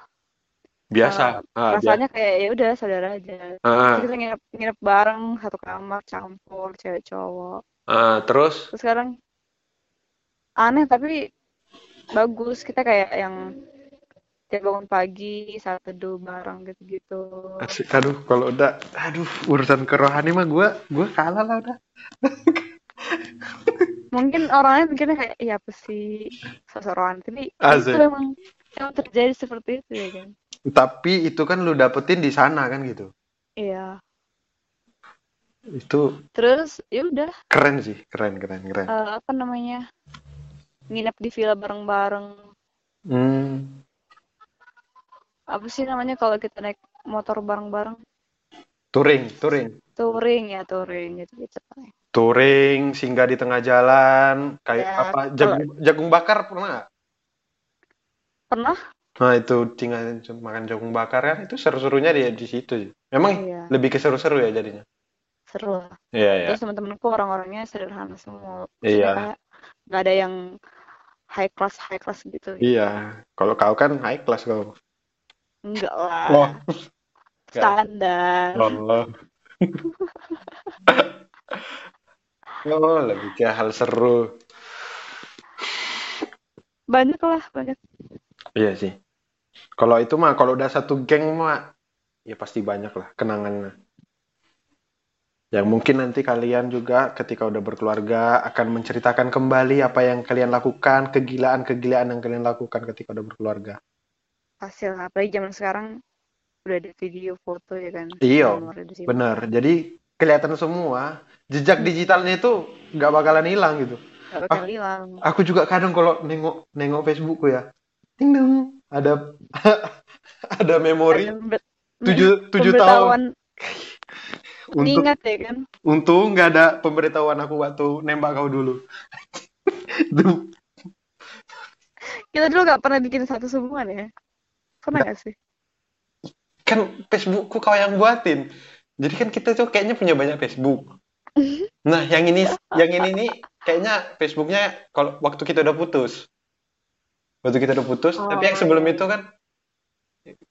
biasa. Eh, ah, biasa. rasanya kayak ya udah saudara aja. Terus kita nginep nginep bareng satu kamar campur cewek cowok. Ah, terus? Terus sekarang aneh tapi bagus. Kita kayak yang tiap bangun pagi saat teduh bareng gitu-gitu. Asik, aduh, kalau udah, aduh, urusan kerohani mah gue, gue kalah lah udah. mungkin orangnya mikirnya kayak iya apa sih? Sosorokan tapi Asik. itu emang emang terjadi seperti itu ya kan Tapi itu kan lu dapetin di sana kan gitu. iya. Itu terus ya udah. keren sih, keren, keren, keren. eh, apa namanya? Nginep di villa bareng-bareng. Hmm, apa sih namanya kalau kita naik motor bareng-bareng? Touring, touring, touring ya touring gitu gitu. Touring, singgah di tengah jalan, kayak Ya, apa, jagung, jagung bakar pernah pernah Nah itu tinggal makan jagung bakar kan, itu seru-serunya di di situ sih. Memang iya lebih ke seru-seru ya jadinya. seru lah Iya, iya. terus teman-temanku orang-orangnya sederhana semua Iya. nggak ada yang high class high class gitu Iya. Kalau kau kan high class kau. enggak lah Oh. standar Allah. oh, lebih ke hal seru. banyak lah banyak Iya sih. Kalau itu mah, kalau udah satu geng mah, ya pasti banyak lah kenangannya. Yang mungkin nanti kalian juga ketika udah berkeluarga akan menceritakan kembali apa yang kalian lakukan, kegilaan-kegilaan yang kalian lakukan ketika udah berkeluarga. pasti lah apalagi zaman sekarang udah ada video foto ya kan Iya. Bener. Jadi kelihatan semua jejak digitalnya itu nggak bakalan hilang gitu. nggak bakal hilang Aku juga kadang kalau nengok nengok Facebookku ya, ting dong, ada ada memori tujuh tujuh tahun. Untuk ingat ya kan untung nggak ada pemberitahuan aku waktu nembak kau dulu. Kita dulu nggak pernah bikin satu hubungan ya pernah nggak sih kan Facebookku kau yang buatin. Jadi kan kita tuh kayaknya punya banyak Facebook. Nah, yang ini yang ini nih kayaknya Facebooknya kalau waktu kita udah putus. Waktu kita udah putus, Oh, tapi yang sebelum itu kan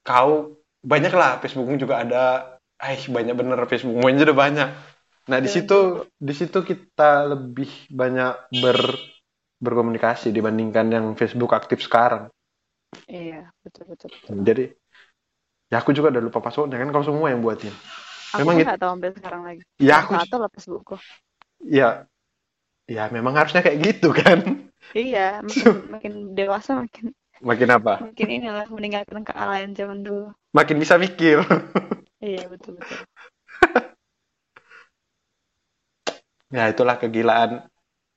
kau banyak lah Facebookmu juga ada. Eh, banyak bener Facebookmu aja udah banyak. Nah, di Iya, situ di situ kita lebih banyak ber berkomunikasi dibandingkan yang Facebook aktif sekarang. iya betul betul, betul. Jadi ya aku juga udah lupa passwordnya kan kau semua yang buatin. aku Memang pun gitu. nggak tahu sampai sekarang lagi Ya aku tahu lah Facebookku ya ya memang harusnya kayak gitu kan. Iya makin, makin dewasa makin Makin apa? makin inilah meninggalkan kealayan zaman dulu Makin bisa mikir. iya betul betul Ya itulah kegilaan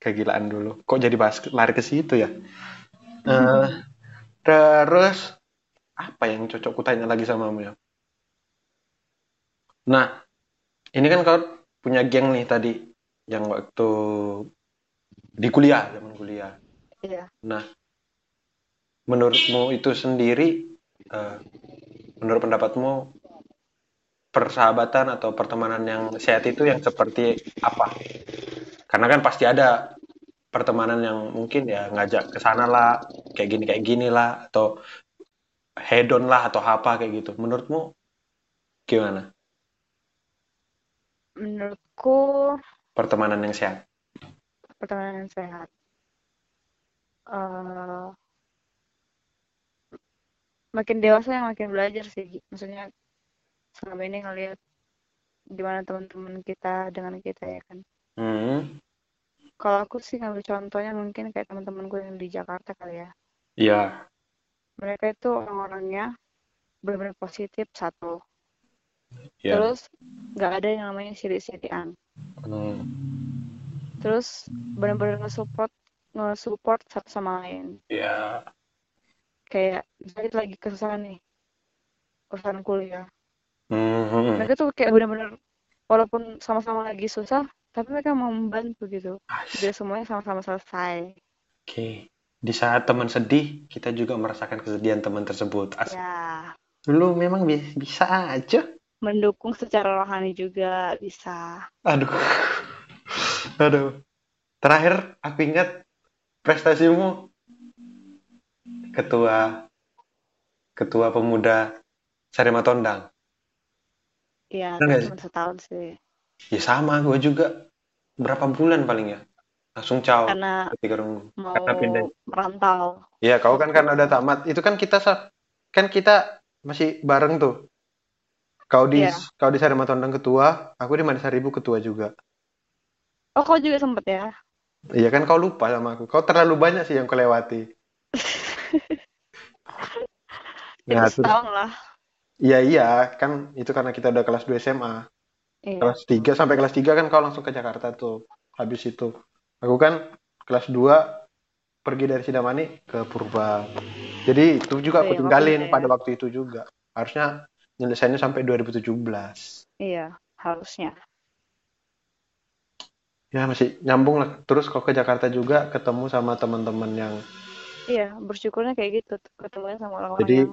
kegilaan dulu. Kok jadi bahas lari ke situ ya? Eh, terus apa yang cocok kutanya lagi sama kamu ya? Nah, ini kan kau punya geng nih tadi yang waktu di kuliah, zaman kuliah. iya Nah, menurutmu itu sendiri, eh, menurut pendapatmu, persahabatan atau pertemanan yang sehat itu yang seperti apa? Karena kan pasti ada pertemanan yang mungkin ya ngajak ke sana lah, kayak gini kayak gini lah, atau hedon lah atau apa kayak gitu. Menurutmu gimana menurutku pertemanan yang sehat? Pertemanan yang sehat Eh, makin dewasa yang makin belajar sih maksudnya selama ini ngelihat gimana teman-teman kita dengan kita ya kan Hmm. kalau aku sih ngambil contohnya mungkin kayak teman-temanku yang di Jakarta kali ya Iya. mereka itu orang-orangnya benar-benar positif satu Iya. terus nggak ada yang namanya sirik-sirikan Hmm. Terus benar-benar nge-support nge-support satu sama lain Iya. kayak jadi lagi kesusahan nih urusan kuliah Hmm. mereka tuh kayak benar-benar walaupun sama-sama lagi susah tapi mereka mau membantu gitu biar semuanya sama-sama selesai Oke. Di saat teman sedih, kita juga merasakan kesedihan teman tersebut. As- ya Lu memang bi- bisa aja. mendukung secara rohani juga bisa Aduh. Aduh. Terakhir, aku ingat prestasimu ketua ketua pemuda Sarema Tondang. ya Bener nggak cuma setahun sih Ya sama, gue juga. Berapa bulan paling ya? Langsung caw. karena mau karena pindah. merantau Ya, kau kan karena udah tamat. Itu kan kita kan kita masih bareng tuh. Kau di Iya. kau di Sarema Tondang ketua, aku di Manisaribu ketua juga. Oh kau juga sempet ya Iya kan kau lupa sama aku. Kau terlalu banyak sih yang kau lewati. itu Nah, terus- setahun lah Iya iya, kan itu karena kita udah kelas 2 SMA. iya Kelas 3 sampai kelas 3 kan kau langsung ke Jakarta tuh. Habis itu. Aku kan kelas 2 pergi dari Sidamani ke Purba. Jadi itu juga aku Iya, tinggalin makanya. pada waktu itu juga. Harusnya nyelesainnya sampai 2017. iya harusnya Ya masih nyambung lah. Terus kau ke Jakarta juga ketemu sama teman-teman yang iya bersyukurnya kayak gitu ketemunya sama orang-orang Jadi, yang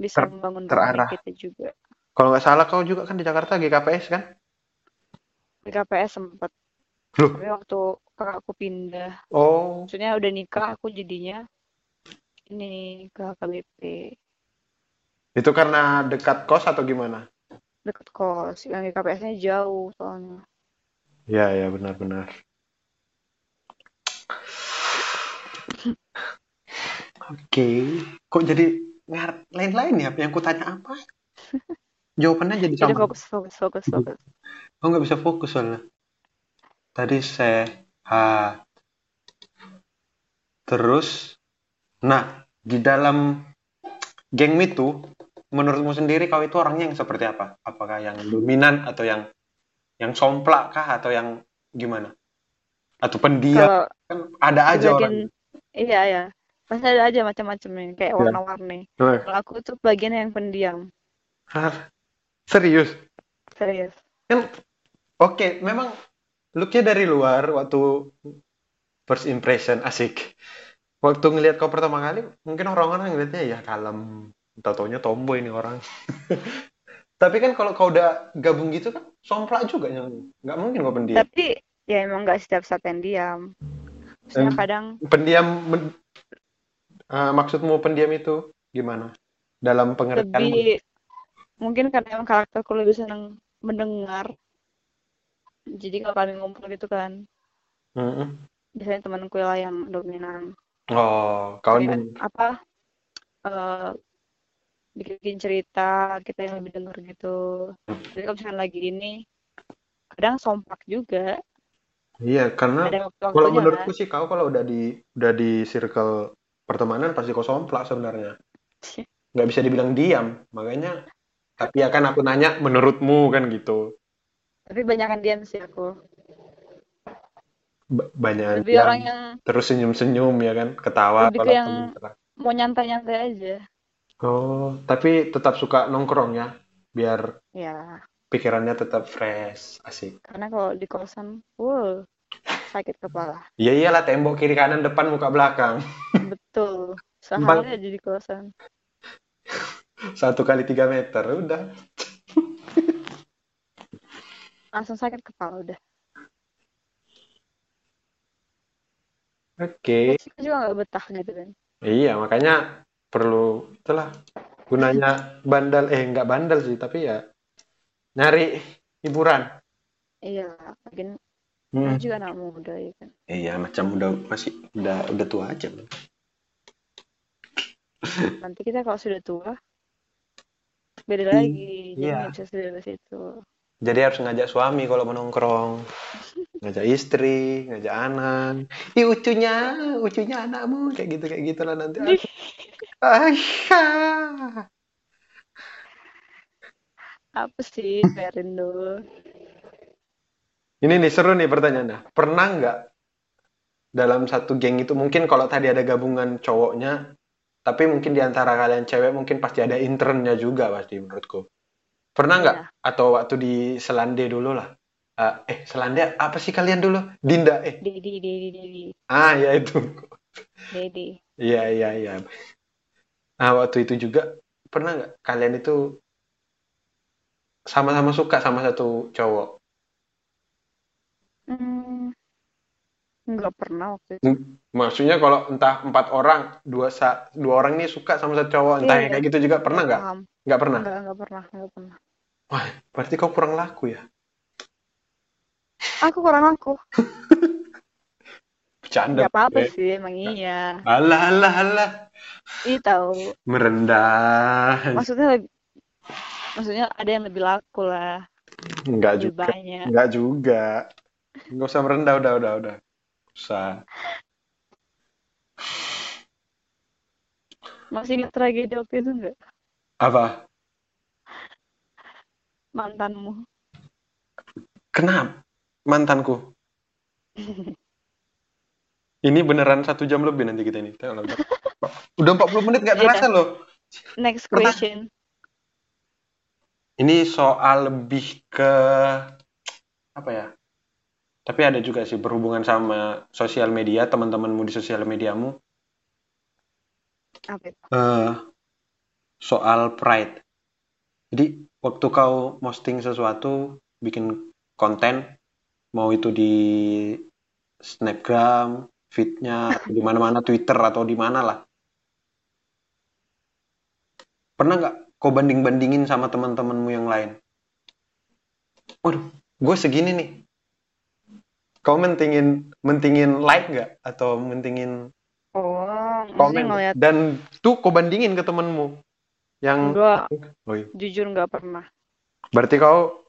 bisa ter- membangun terarah. kita juga kalau nggak salah kau juga kan di Jakarta GKPS kan? di KPS sempet Loh. tapi waktu kakakku pindah Oh, maksudnya udah nikah aku jadinya ini ke HKBP itu karena dekat kos atau gimana? deket kos yang di KPS-nya jauh soalnya Ya, ya benar-benar. Oke, kok jadi ngar lain-lain ya? Yang ku tanya apa? Jawabannya jadi jadi sama. fokus fokus fokus fokus Oh nggak bisa fokus soalnya. Tadi sehat. Terus, nah di dalam geng itu, menurutmu sendiri kau itu orangnya yang seperti apa? Apakah yang dominan atau yang yang somplak kah atau yang gimana? Atau pendiam? kalau Kan ada aja orang. bagian iya ya pasti ada aja macam-macam nih kayak Ya. warna-warni Nah, kalau aku tuh bagian yang pendiam Hah? Serius? serius Kan oke, memang looknya dari luar waktu first impression asik. Waktu ngelihat kau pertama kali, mungkin orang-orang ngeliatnya ya kalem, tau-taunya tomboy ini orang. Tapi kan kalau kau udah gabung gitu kan, somplak juga yang nggak mungkin kau pendiam. tapi ya emang nggak setiap saat pendiam maksudnya Em. kadang Pendiam, men- eh, maksudmu pendiam itu gimana? Dalam pengertian lebih mungkin karena emang karakterku lebih senang mendengar jadi kalau kami ngumpul gitu kan Mm-mm. biasanya temanku lah yang dominan Oh, kau apa eh bikin cerita kita yang lebih dengar gitu. Jadi kalau misalkan lagi ini kadang sompak juga. Iya, karena Kalau waktu-waktunya kan? menurutku sih kau kalau udah di udah di circle pertemanan pasti kau somplak sebenarnya. Nggak bisa dibilang diam, makanya. Tapi ya kan aku nanya menurutmu kan gitu. tapi banyak kan diam sih aku. Ba- banyak lebih yang orang yang terus senyum-senyum ya kan, ketawa Lebih kalau yang- temen mau nyantai-nyantai aja Oh, tapi tetap suka nongkrong ya, biar ya pikirannya tetap fresh, asik. karena kalau di kosan wow sakit kepala. Iya iyalah tembok kiri kanan depan muka belakang. Betul. Sehari aja di kosan. Satu kali tiga meter udah. langsung sakit kepala udah. Oke. Terus juga nggak betah gitu kan Iya, makanya perlu itulah gunanya bandel eh nggak bandel sih, tapi ya nyari hiburan. iya mungkin Hmm. juga anak muda ya kan Iya, macam udah masih udah udah tua aja. nanti kita kalau sudah tua beda Hmm, lagi jadi iya. bisa sebebas itu Jadi harus ngajak suami kalau menongkrong. Ngajak istri, ngajak anak. Ih, ucunya, ucunya anakmu. Kayak gitu, kayak gitu lah nanti. Aisyah. Apa sih, Perindo? Ini nih seru nih pertanyaannya. Pernah nggak dalam satu geng itu mungkin kalau tadi ada gabungan cowoknya, tapi mungkin di antara kalian cewek mungkin pasti ada internnya juga pasti menurutku. Pernah nggak? Iya. Atau waktu di Selande dulu lah. Ah, eh, Selande apa sih kalian dulu? Dinda, eh. Dedi, Dedi, Dedi, Ah, ya itu. Dedi. Iya, iya, iya. Nah, waktu itu juga pernah nggak kalian itu sama-sama suka sama satu cowok? Hmm, nggak pernah waktu itu. Maksudnya kalau entah empat orang, dua sa dua orang ini suka sama satu cowok, entah Iya, yang kayak gitu juga pernah nggak? Nggak pernah. Nggak, nggak pernah, nggak pernah. Wah, berarti kau kurang laku ya? Aku kurang aku. Bercanda. Nggak apa-apa sih, emang iya. Alah, alah, alah. Ih, tahu. Merendah. Maksudnya lebih, maksudnya ada yang lebih laku lah, Enggak lebih juga. banyak. Enggak juga. Nggak usah merendah, udah, udah, udah. Usah. Masih ingat tragedi waktu itu nggak? Apa? Mantanmu. Kenapa? Mantanku. Ini beneran satu jam lebih nanti kita ini. Udah 40 menit nggak Iya. terasa loh. Next question. Ini soal lebih ke apa ya? Tapi ada juga sih berhubungan sama sosial media, teman-temanmu di sosial mediamu. Apa itu? eh soal pride. Jadi waktu kau posting sesuatu, bikin konten, mau itu di Snapgram, feednya, di mana-mana Twitter atau di mana lah. Pernah nggak kau banding-bandingin sama teman-temanmu yang lain? Waduh, gue segini nih. Kau mentingin mentingin like nggak atau mentingin Oh, komen dan tuh kau bandingin ke temenmu yang enggak, oh iya. jujur nggak pernah. berarti kau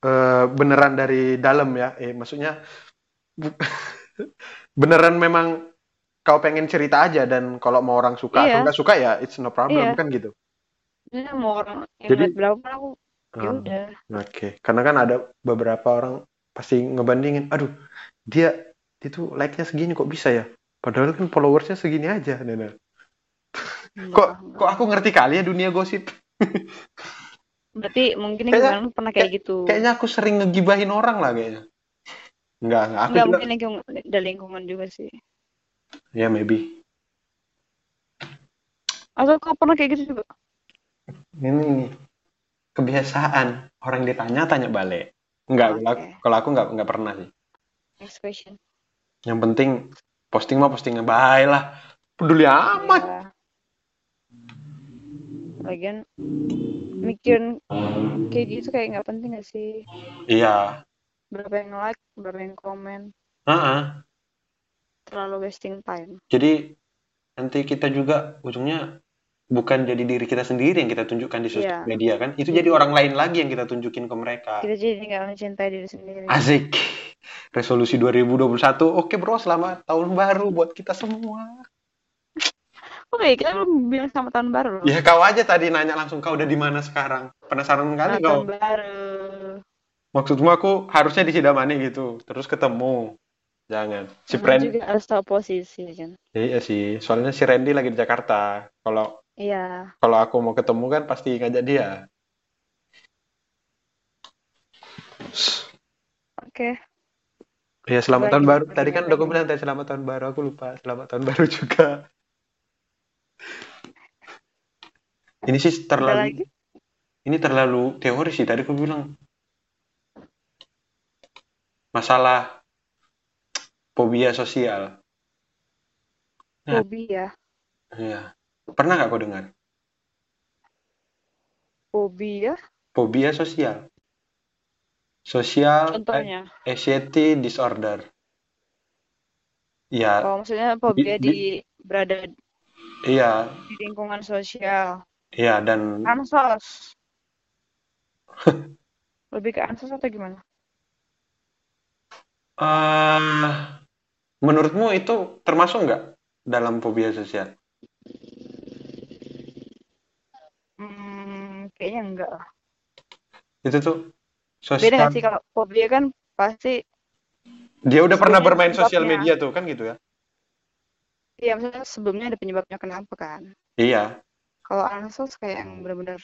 eh, beneran dari dalam ya eh maksudnya beneran memang kau pengen cerita aja dan kalau mau orang suka atau Iya. nggak suka ya it's no problem Iya. kan gitu Maksudnya mau orang yang Jadi- berapa aku ya udah. oke karena kan ada beberapa orang pasti ngebandingin aduh dia itu like-nya segini kok bisa ya padahal kan followersnya segini aja Nena. Kok enggak. kok aku ngerti kali ya dunia gosip Berarti mungkin Kayaknya- pernah kayak gitu. kayaknya aku sering ngegibahin orang lah kayaknya Enggak, enggak. Aku Enggak juga, mungkin lingkungan dari lingkungan juga sih. ya maybe. Atau kau pernah kayak gitu juga? Ini nih, kebiasaan. Orang ditanya, tanya balik. Enggak, kalau aku, Oke. kalau aku enggak, enggak pernah sih. Next question. Yang penting, posting mah postingnya bye lah. Peduli amat. Lagian mikirin kayak gitu kayak nggak penting gak sih? Iya. Berapa yang like, berapa yang komen, Heeh. terlalu wasting time. Jadi, nanti kita juga ujungnya bukan jadi diri kita sendiri yang kita tunjukkan di sosial Iya. media kan. Itu jadi orang lain lagi yang kita tunjukin ke mereka. Kita jadi nggak mencintai diri sendiri. Asik. Resolusi 2021. Oke bro, selamat tahun baru buat kita semua. Oke, kita belum bilang sama tahun baru. Ya kau aja tadi nanya langsung kau udah di mana sekarang. Penasaran kali kau. tahun baru. Maksudmu aku harusnya di Sidamani gitu, terus ketemu. Jangan. Si Randy, juga harus tahu posisi kan. iya sih. Soalnya si Randy lagi di Jakarta. Kalau Iya. kalau aku mau ketemu kan pasti ngajak dia. Oke. Ya selamat Bagi- tahun baru. Tadi kan udah aku bilang tadi selamat tahun baru. Aku lupa. Selamat tahun baru juga. Ini sih terlalu lagi? ini terlalu teori sih. Tadi aku bilang masalah fobia sosial. Nah. Fobia. Iya. Pernah nggak kau dengar? Fobia. Fobia sosial. Social Contohnya. anxiety disorder. Iya, Oh, maksudnya fobia Di- di berada iya, di lingkungan sosial. iya dan Ansos. Lebih ke ansos atau gimana? eh menurutmu itu termasuk nggak dalam fobia sosial? Hmm, kayaknya enggak lah. Itu tuh Beda nggak sosial. sih kalau fobia kan pasti Dia udah pernah bermain sosial media tuh kan gitu ya? Iya, maksudnya sebelumnya ada penyebabnya kenapa kan. Iya. Kalau ansos kayak yang benar-benar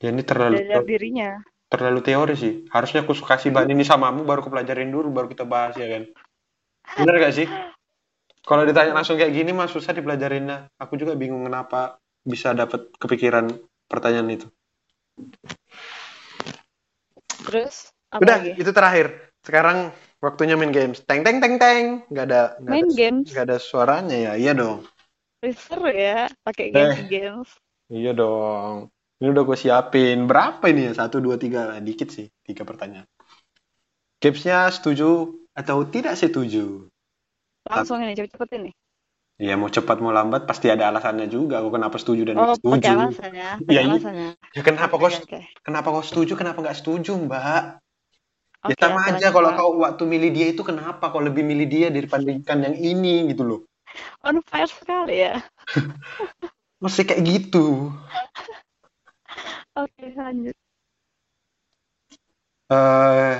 Ya ini terlalu dari dirinya. terlalu teori sih. Harusnya aku kasih bahan ini samamu baru aku pelajarin dulu baru kita bahas ya kan. Bener gak sih? Kalau ditanya langsung kayak gini mah susah dipelajarinnya. Aku juga bingung kenapa bisa dapat kepikiran pertanyaan itu. Terus apa Udah, lagi? itu terakhir. Sekarang waktunya main games. Teng teng teng teng. Nggak ada nggak Main ada, games. nggak ada suaranya ya. Iya dong. Seru ya, pakai Eh. games-games. Iya dong. Ini udah gue siapin. Berapa ini ya? Satu, dua, tiga. Dikit sih. Tiga pertanyaan. Gamesnya setuju atau tidak setuju? Langsung ini cepet-cepet ini. Ya mau cepat mau lambat pasti ada alasannya juga. Aku kenapa setuju dan Oh, setuju. pakai alasannya. Iya, iya. alasannya. Ya kenapa kau oke. kenapa kau setuju? Kenapa nggak setuju, Mbak? Ya sama aku aja kalau kau waktu milih dia itu kenapa kau lebih milih dia dibandingkan yang ini gitu loh. On fire sekali ya. Masih kayak gitu. Oke, lanjut. eh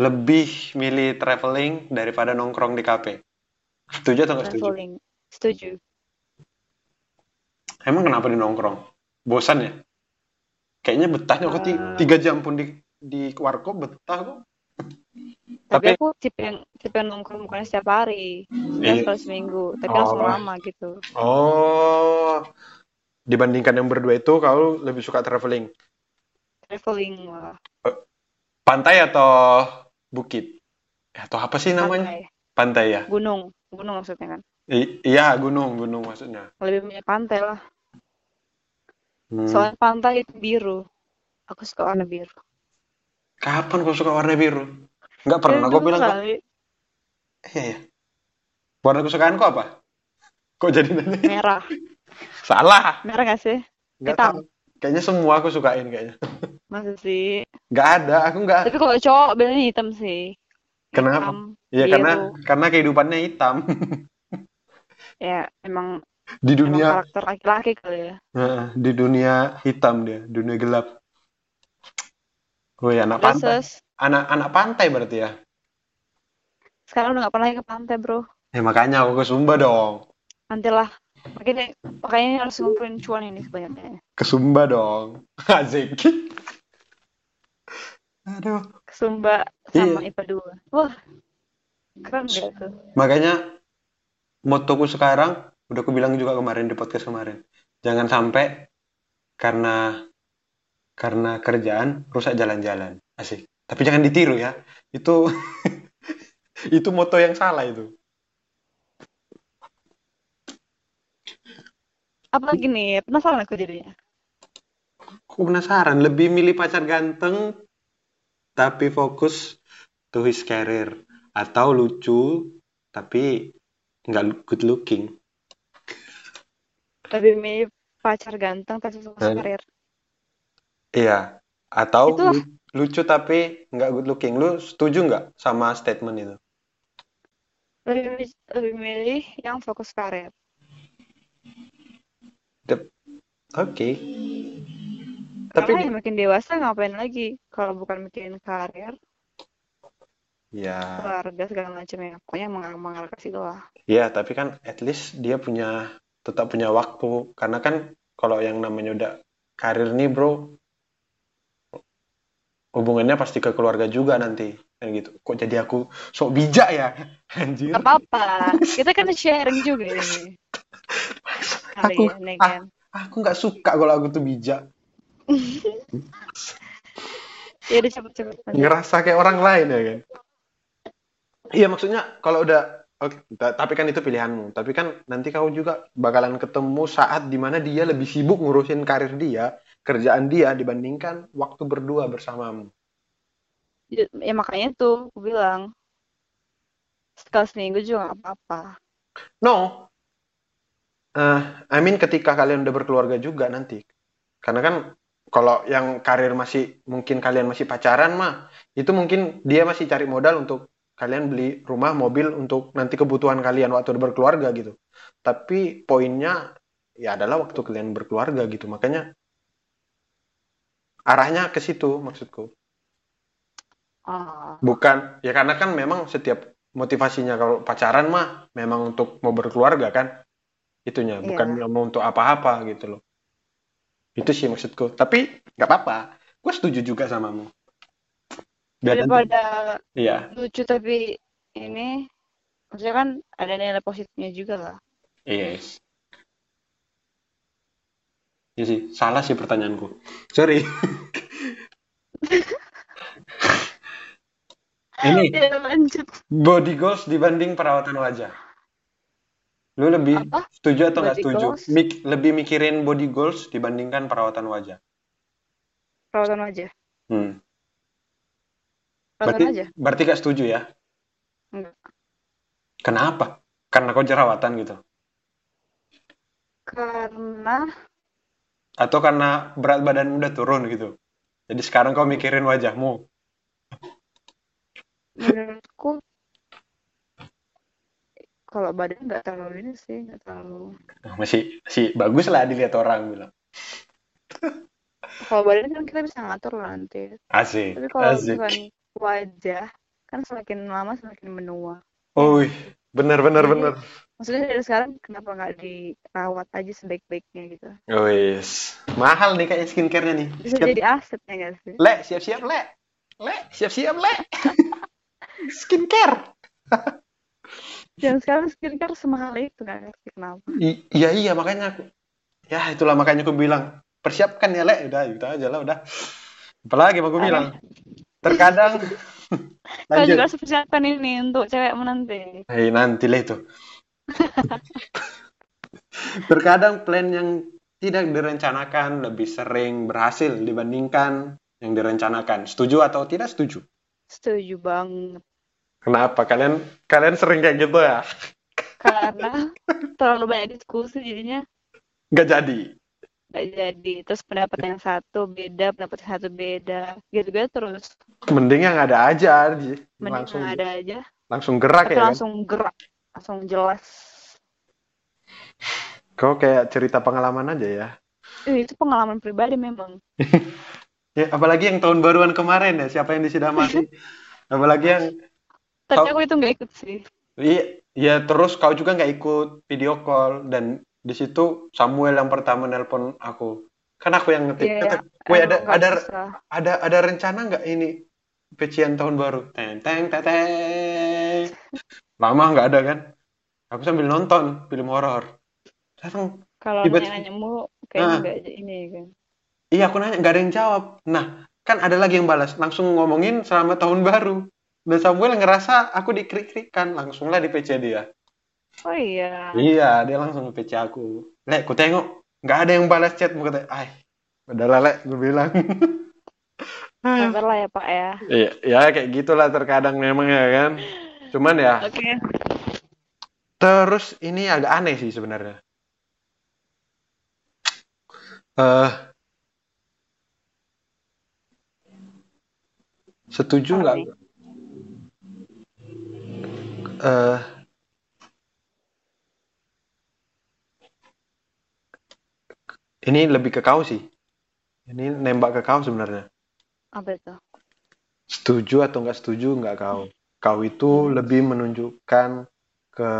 lebih milih traveling daripada nongkrong di kafe. Setuju atau nggak setuju? Traveling. Setuju. Emang kenapa di nongkrong? Bosan ya? Kayaknya betahnya kok ti- Eh. tiga jam pun di di warkop betah kok. Tapi, Tapi- aku tipe yang tipe yang nongkrong bukan setiap hari. Iya. Sekali seminggu. Tapi Oh. langsung lama gitu. Oh, dibandingkan yang berdua itu kau lebih suka traveling Traveling malah. pantai atau bukit? Atau apa sih namanya? Pantai. Pantai ya? Gunung. Gunung maksudnya kan. I- iya, gunung, gunung maksudnya. Lebih banyak pantai lah. Hmm. Soalnya pantai itu biru. Aku suka warna biru. Kapan kau suka warna biru? Nggak pernah Dari kau bilang kok. kali. Iya, iya. Warna kesukaanku apa? Kok jadi nanya? Merah. Salah. Merah gak sih? Nggak Hitam. tahu. Kayaknya semua aku sukain kayaknya. Masa sih? Nggak ada, aku nggak. Tapi kalau cowok bilangnya hitam sih. Kenapa? Hitam, Ya biru. karena karena kehidupannya hitam Ya, emang, di dunia karakter laki-laki kali ya. Heeh, di dunia hitam dia, dunia gelap. Woi, anak Terus, pantai. Anak anak pantai berarti ya. sekarang udah gak pernah ke pantai, bro. Ya makanya aku ke Sumba dong. Nantilah. Makanya, makanya harus ngumpulin cuan ini sebanyak-banyaknya. Ke Sumba dong. Asik. Aduh. Ke Sumba sama Iya. IPA 2. Wah, keren gak tuh? Makanya motoku sekarang udah aku bilang juga kemarin di podcast kemarin. Jangan sampai karena karena kerjaan rusak jalan-jalan. Asik. Tapi jangan ditiru ya. Itu itu moto yang salah itu. Apalagi nih, penasaran aku jadinya. Aku penasaran, lebih milih pacar ganteng tapi fokus to his career atau lucu tapi nggak good looking. Lebih milih pacar ganteng tapi fokus Eh. karir. Iya, atau Itulah. lu- lucu tapi nggak good looking. Lu setuju nggak sama statement itu? Lebih, lebih milih yang fokus karir. Oke. Tapi Karena makin dewasa ngapain lagi kalau bukan mikirin karir, ya, keluarga segala macam ya. Pokoknya mengal mengarah ke situ lah. ya tapi kan at least dia punya tetap punya waktu karena kan kalau yang namanya udah karir nih bro hubungannya pasti ke keluarga juga nanti kan gitu. Kok jadi aku sok bijak ya? Anjir. Gak apa-apa. Kita kan sharing juga ini. Aku- kan? Aku nggak suka kalau aku tuh bijak. Ya udah cepet-cepet. ngerasa kayak orang lain ya kan iya maksudnya kalau udah oke, ta- tapi kan itu pilihanmu. Tapi kan nanti kau juga bakalan ketemu saat di mana dia lebih sibuk ngurusin karir dia kerjaan dia dibandingkan waktu berdua bersamamu. Ya, ya makanya tuh aku bilang. Sekali seminggu juga gak apa-apa. no. Eh, I mean ketika kalian udah berkeluarga juga nanti. Karena kan kalau yang karir masih mungkin kalian masih pacaran mah itu mungkin dia masih cari modal untuk kalian beli rumah mobil untuk nanti kebutuhan kalian waktu berkeluarga gitu. Tapi poinnya ya adalah waktu kalian berkeluarga gitu. Makanya arahnya ke situ maksudku. Ah, bukan ya karena kan memang setiap motivasinya kalau pacaran mah memang untuk mau berkeluarga kan itunya. Bukan iya. mau untuk apa-apa gitu loh. Itu sih maksudku. Tapi nggak apa-apa. Gue setuju juga samamu Daripada iya lucu tapi ini, maksudnya kan ada nilai positifnya juga lah. yes iya sih salah sih pertanyaanku sorry ini Ya lanjut. body goals dibanding perawatan wajah lu lebih Apa? setuju atau nggak setuju? Mik- lebih mikirin body goals dibandingkan perawatan wajah Perawatan aja. hmm. Berarti aja. berarti gak setuju ya Enggak. kenapa karena kau jerawatan gitu Karena atau karena berat badan udah turun gitu jadi sekarang kau mikirin wajahmu menurutku kalau badan nggak terlalu ini sih, nggak terlalu. Masih masih bagus lah dilihat orang bilang Kalau badan kan kita bisa ngatur lah nanti. asik Tapi kalau asik wajah kan semakin lama semakin menua. oh bener bener Jadi bener maksudnya dari sekarang kenapa nggak dirawat aja sebaik-baiknya gitu? Wis, mahal nih kayaknya skincare-nya nih. Bisa Siap, jadi aset ya nggak sih? le, siap-siap le, le, siap-siap le. skincare. Dan sekarang skincare semahal itu nggak ngerti kenapa. I- iya iya makanya aku, ya itulah makanya aku bilang persiapkan ya le, udah itu aja lah udah. Apalagi mau aku bilang, terkadang Kalau juga harus persiapkan ini untuk cewekmu nanti. Hei, nanti lah itu. Terkadang plan yang tidak direncanakan lebih sering berhasil dibandingkan yang direncanakan. Setuju atau tidak setuju? Setuju banget. Kenapa kalian kalian sering kayak gitu ya? Karena terlalu banyak diskusi jadinya Nggak jadi. Nggak jadi. Terus pendapat yang satu beda, pendapat yang satu beda. Gitu-gitu terus. Mending yang ada aja, Ji. Mending langsung yang ada aja. langsung gerak Tapi ya kan? langsung gerak. Langsung jelas. Kau kayak cerita pengalaman aja ya. Eh, itu pengalaman pribadi memang. Ya, apalagi yang tahun baruan kemarin ya, siapa yang disidamati? apalagi yang Tapi aku itu nggak ikut sih. iya, ya terus kau juga nggak ikut video call dan di situ Samuel yang pertama nelpon aku. Kan aku yang ngetik. Iya, Kata, "Woi, ada ada bisa. ada ada rencana nggak ini pecian tahun baru? Teng teng teteng. Lama nggak ada kan? Aku sambil nonton film horor. Datang Kalau tiba-tiba nanya-nanya mulu, kayaknya Nah, ada ini kan. iya aku nanya nggak ada yang jawab. Nah, kan ada lagi yang balas langsung ngomongin selamat tahun baru. Dan Samuel ngerasa aku dikrik-krikan, langsunglah di PC dia. Oh iya. Iya, dia langsung nge PC aku. Lek, ku tengok nggak ada yang balas chat, mau kata, ay, udahlah lek, gue bilang. Sabar lah ya Pak ya. Iya, ya kayak gitulah terkadang memang ya kan. Cuman ya, Oke. terus ini agak aneh sih sebenarnya. Eh, setuju Apa nggak? Eh, ini lebih ke kau sih. Ini nembak ke kau sebenarnya. Apa itu? Setuju atau nggak setuju nggak kau? Kau itu lebih menunjukkan ke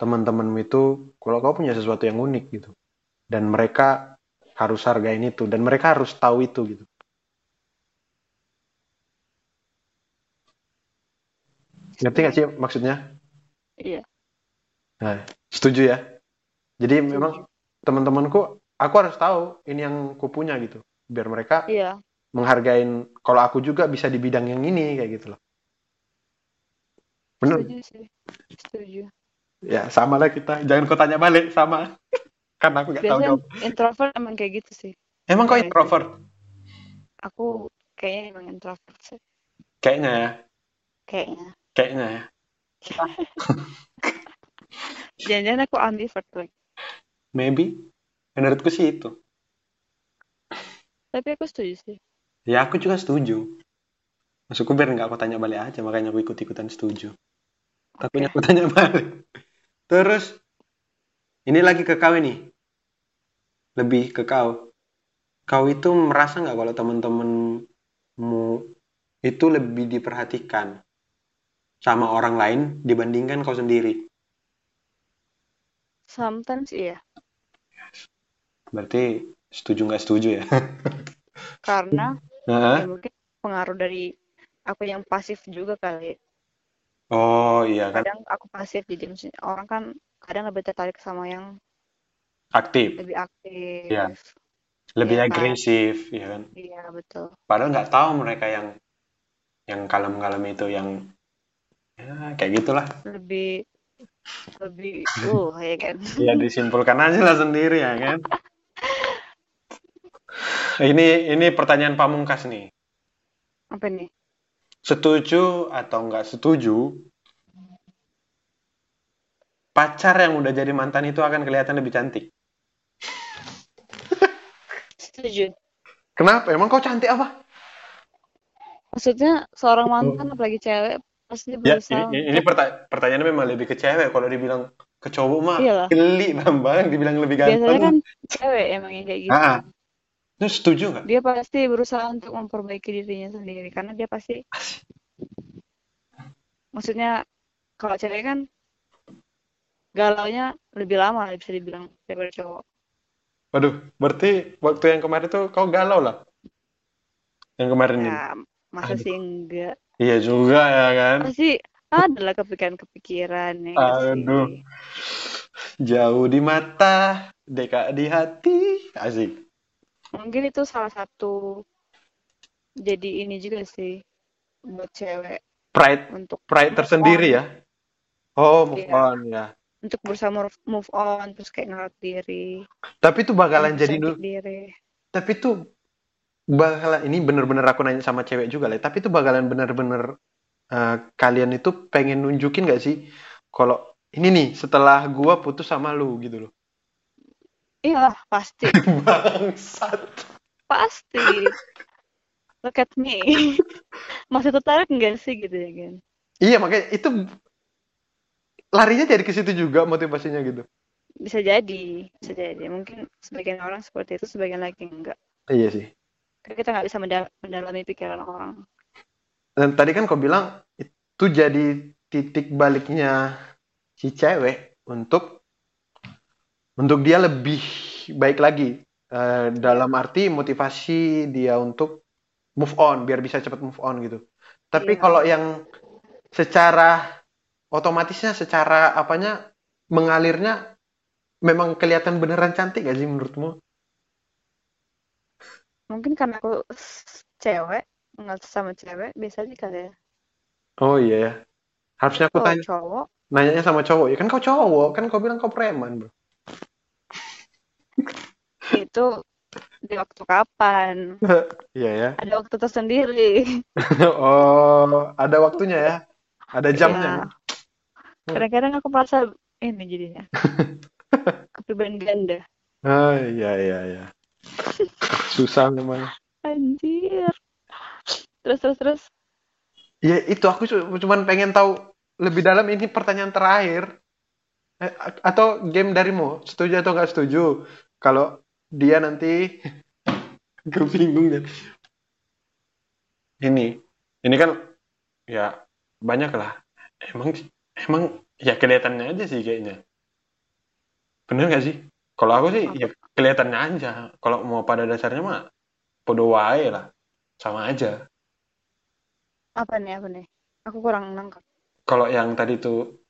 teman-temanmu itu kalau kau punya sesuatu yang unik gitu. Dan mereka harus hargain itu dan mereka harus tahu itu gitu. Ngerti nggak sih maksudnya? Iya, Nah, setuju ya. Jadi setuju. memang teman-temanku aku harus tahu ini yang ku punya gitu. Biar mereka Iya, menghargain kalau aku juga bisa di bidang yang ini kayak gitu loh. Bener? setuju sih. Setuju. Ya, sama lah kita. Jangan kau tanya balik, sama. Karena aku nggak tahu jawab. introvert emang kayak gitu sih. Emang kau introvert? aku kayaknya emang introvert sih. Kayaknya ya. Kayaknya. Kayaknya ya. Jangan-jangan aku ambivert lagi. Maybe. Menurutku sih itu. Tapi aku setuju sih. Ya aku juga setuju. Maksudku biar nggak aku tanya balik aja, makanya aku ikut-ikutan setuju. Takutnya Oke. aku tanya balik. Terus, ini lagi ke kau ini. Lebih ke kau. Kau itu merasa nggak kalau teman-temanmu itu lebih diperhatikan sama orang lain dibandingkan kau sendiri? Sometimes iya. Berarti setuju nggak setuju ya? Karena Hah? ya mungkin pengaruh dari aku yang pasif juga kali. Oh iya kan, Kadang aku pasif jadi orang kan kadang lebih tertarik sama yang aktif, lebih aktif. Iya. lebih kan? agresif, ya kan? Iya, betul. Padahal nggak tahu mereka yang yang kalem-kalem itu yang ya, kayak gitulah. Lebih lebih uh ya kan. Ya disimpulkan aja lah sendiri ya kan. Ini ini pertanyaan pamungkas nih. Apa nih? Setuju atau nggak setuju? Pacar yang udah jadi mantan itu akan kelihatan lebih cantik. Setuju. Kenapa? Emang kau cantik apa? Maksudnya seorang mantan apalagi cewek pasti Ya, berusaha ini, ini perta- pertanyaannya memang lebih ke cewek. Kalau dibilang ke cowok mah Iyalah. geli bambang, dibilang lebih Biasanya ganteng. kan cewek emang yang kayak gitu. Ah, Lu setuju nggak? Dia pasti berusaha untuk memperbaiki dirinya sendiri karena dia pasti maksudnya kalau cewek kan galaunya lebih lama bisa dibilang daripada cowok. Waduh, berarti waktu yang kemarin tuh kau galau lah. Yang kemarin ini. Ya, masa Aduh. sih enggak? Iya juga ya kan. Pasti adalah kepikiran-kepikiran ya sih? Aduh. Jauh di mata, dekat di hati. Asik. Mungkin itu salah satu jadi ini juga sih buat cewek Pride, untuk pride tersendiri on. ya. Oh, move Iya. on ya. untuk berusaha move on terus kayak ngerawat diri Tapi itu bakalan jadi nu- diri tapi itu bakalan ini bener-bener aku nanya sama cewek juga lah. Tapi itu bakalan bener-bener eh, kalian itu pengen nunjukin gak sih kalau ini nih setelah gua putus sama lu gitu loh. Iyalah pasti. Bangsat. pasti. Look at me. Masih tertarik enggak sih gitu ya kan Iya makanya itu larinya jadi ke situ juga motivasinya gitu. bisa jadi bisa jadi. Mungkin sebagian orang seperti itu sebagian lagi enggak Iya sih. Karena kita nggak bisa menda- mendalami pikiran orang. Dan tadi kan kau bilang itu jadi titik baliknya si cewek untuk untuk dia lebih baik lagi Eh, dalam arti motivasi dia untuk move on biar bisa cepat move on gitu. Tapi Iya. kalau yang secara otomatisnya secara apanya mengalirnya memang kelihatan beneran cantik gak sih menurutmu? mungkin karena aku cewek nggak sama cewek biasa aja kali ya Oh iya ya. Harusnya aku kalau tanya cowok nanyanya sama cowok ya kan kau cowok kan kau bilang kau preman bro. Itu di waktu kapan Iya ya. ada waktu tersendiri Oh, ada waktunya ya. Ada jamnya. Ya, kadang-kadang aku merasa ini jadinya kepribadian ganda Oh iya iya iya. Susah memang. anjir terus terus terus Ya itu aku cu- cuman pengen tahu lebih dalam ini pertanyaan terakhir. Eh, atau game darimu, setuju atau nggak setuju? Kalau dia nanti gue bingung deh. Ini, ini kan ya banyak lah. Emang emang ya kelihatannya aja sih kayaknya. Bener nggak sih? Kalau aku sih ya kelihatannya aja. Kalau mau pada dasarnya mah podo wae lah. Sama aja. apa nih apa nih aku kurang nangkep Kalau yang tadi tuh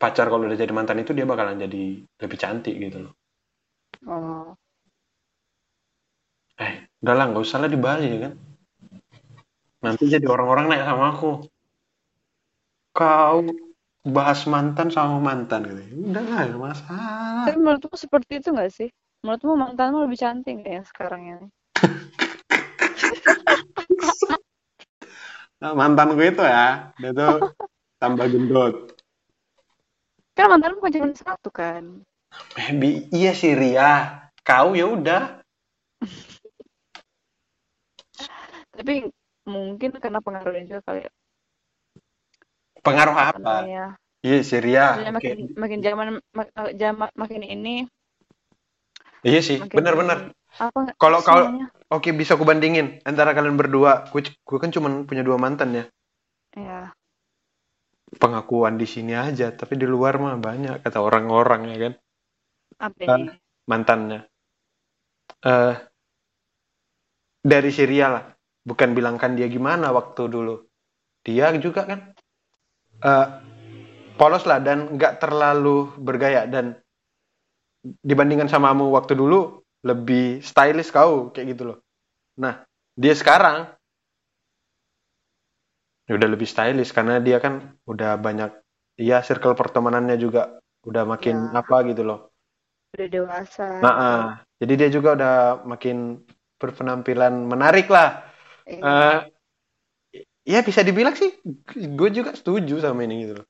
pacar kalau udah jadi mantan itu dia bakalan jadi lebih cantik gitu loh. oh Eh, udah lah nggak usah lah di Bali ya kan. Nanti jadi orang-orang naik sama aku. Kau bahas mantan sama mantan gitu. Udah lah, masalah. tapi menurutmu seperti itu nggak sih menurutmu mantanmu lebih cantik yang sekarang ini Nah, mantan gue itu ya, dia tuh tambah gendut. Kan mantanmu bukan cuma satu kan Eh, bi- iya sih Ria. Kau ya udah. tapi mungkin karena pengaruhnya juga kali ya Pengaruh apa namanya Iya, Syria. Maksudnya Oke. makin makin zaman mak- zaman makin ini Iya sih, makin benar-benar. Kalau sih kalau oke bisa aku bandingin antara kalian berdua. Gue gue kan cuma punya dua mantan ya. ya Pengakuan di sini aja, tapi di luar mah banyak kata orang-orang ya kan apa Ah. ini mantannya. Eh dari Syria lah. Bukan bilangkan dia gimana waktu dulu. Dia juga kan eh polos lah dan nggak terlalu bergaya dan dibandingkan samamu waktu dulu lebih stylish kau kayak gitu loh. Nah, dia sekarang udah lebih stylish karena dia kan udah banyak ya circle pertemanannya juga udah makin Ya. apa gitu loh. udah dewasa Nah, ah. jadi dia juga udah makin berpenampilan menarik lah. Iya. Eh, ya bisa dibilang sih, gue juga setuju sama ini gitu loh.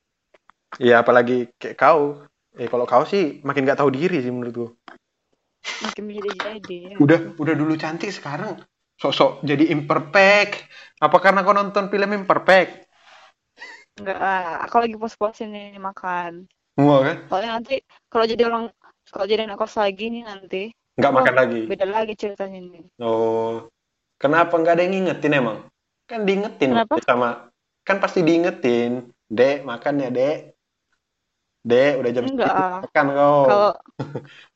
Ya apalagi kayak kau, eh kalau kau sih makin gak tahu diri sih menurut gue. makin menjadi-jadi ya. Udah, udah dulu cantik sekarang sok-sok jadi imperfect. Apa karena kau nonton film imperfect? enggak aku lagi pos-posin nih makan Semua kan? soalnya nanti kalau jadi orang kalau jadi anak kos lagi nih nanti Nggak oh, makan lagi. beda lagi ceritanya nih Oh, kenapa nggak ada yang ngingetin emang? Kan diingetin Kenapa? sama, kan pasti diingetin. Dek, makan ya dek. Dek, udah jam enggak makan kau. kalau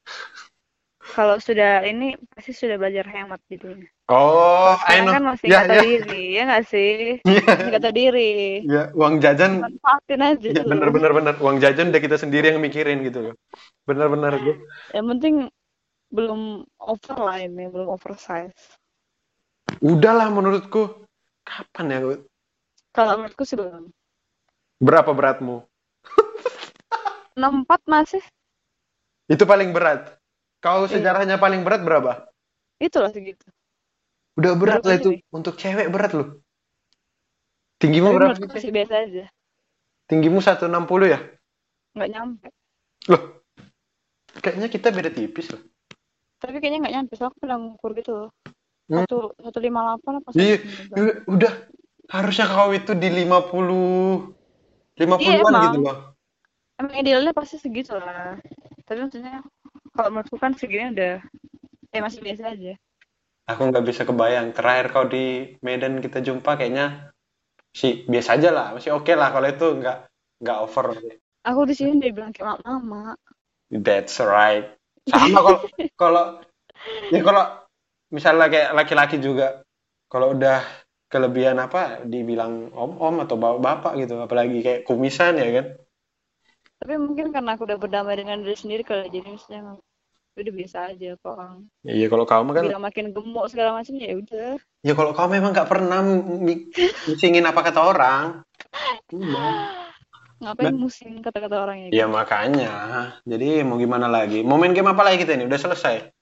kalau sudah ini pasti sudah belajar hemat jadinya Oh, I sekarang know. kan masih Ya, nggak tahu ya. diri ya nggak sih Iya. masih tahu diri Ya, uang jajan, manfaatin aja ya bener bener bener. Uang jajan udah kita sendiri yang mikirin gitu loh. Bener bener gue. yang penting belum over lah ini belum oversize Udahlah menurutku. Kapan ya? Kalau menurutku sih belum Berapa beratmu? 64 masih Itu paling berat. Kau Iya. sejarahnya paling berat berapa? itulah segitu Udah berat Berapa lah itu. sih? Untuk cewek berat loh. Tinggimu tapi berapa masih biasa aja Tinggimu 160 ya? nggak nyampe Loh, kayaknya kita beda tipis loh. tapi kayaknya nggak nyampe soalnya aku pernah ngukur gitu Hmm. satu satu lima delapan apa Iya, iya, udah. Harusnya kau itu di 50 50-an Iya, emang. gitu loh. emang idealnya pasti segitu lah tapi maksudnya kalau menurutku kan segini udah eh masih biasa aja Aku nggak bisa kebayang. Terakhir kau di Medan kita jumpa kayaknya sih biasa aja lah. Masih oke lah kalau itu nggak nggak over. aku di sini udah bilang kayak mama That's right. Sama kalau kalau ya kalau misalnya kayak laki-laki juga kalau udah kelebihan apa dibilang om-om atau bapak-bapak gitu apalagi kayak kumisan ya kan tapi mungkin karena aku udah berdamai dengan diri sendiri kali jadi misalnya udah biasa aja kok. Orang iya kalau kamu kan bilang makin gemuk segala macam ya udah. Ya kalau kamu memang nggak pernah misingin apa kata orang. Iya. ngapain musim kata-kata orang ya? Ya makanya. Jadi mau gimana lagi? Mau main game apa lagi kita ini? Udah selesai?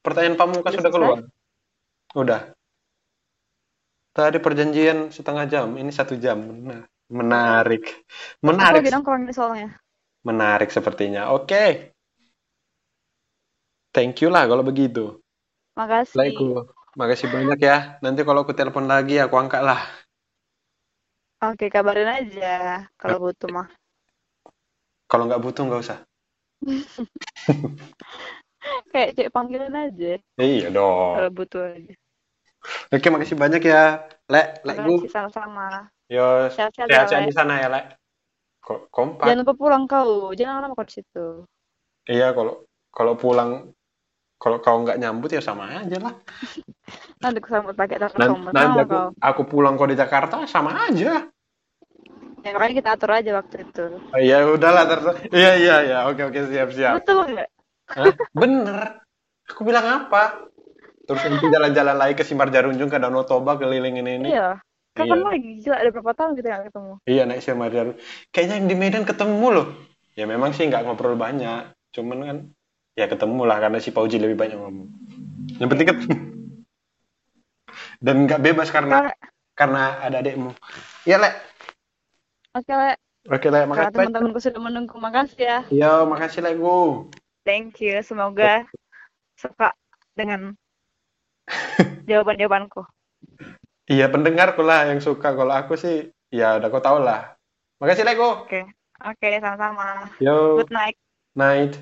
Pertanyaan pamungkas Udah sudah keluar? udah. Tadi perjanjian setengah jam ini satu jam. Nah, menarik. Aku menarik. lagi nongkrong soalnya menarik sepertinya. Oke. Thank you lah kalau begitu. Makasih. Laiku makasih banyak ya. Nanti kalau aku telepon lagi aku angkat lah. Oke kabarin aja kalau butuh mah. Kalau nggak butuh nggak usah. Kayak cek panggilan aja. Iya dong. Kalau butuh aja. Oke makasih banyak ya. Lek lek gu makasih sama-sama. Yo sehat-sehat ya di sana ya lek kompak. Jangan lupa pulang kau. Jangan lama kau di situ. Iya kalau kalau pulang kalau kau nggak nyambut ya sama aja lah. Nanti aku sambut pakai telepon nanti aku kau. aku pulang kau di Jakarta sama aja. Ya makanya kita atur aja waktu itu. Oh, ya udahlah terus iya iya iya. Oke oke siap siap. Betul nggak? Bener. Aku bilang apa? Terus nanti jalan-jalan lagi ke Simpar Jarunjung ke Danau Toba kelilingin ini. Iya kapan Iya. lagi? Gila ada berapa tahun kita nggak ketemu? Iya naik Simpar Jarunjung kayaknya yang di Medan ketemu loh. Ya memang sih nggak ngobrol banyak. Cuman kan ya ketemu lah karena si Pauji lebih banyak ngomong. Yang penting ketemu dan nggak bebas karena Oke, karena ada adikmu iya lek oke Le. oke lek makasih teman-temanku sudah menunggu. Makasih ya. Yo, makasih lek thank you. Semoga suka dengan jawaban-jawabanku Iya pendengarku lah yang suka. Kalau aku sih ya udah kau tahu lah. Makasih Lego. Oke. Oke, sama-sama. Yo, Good night. night.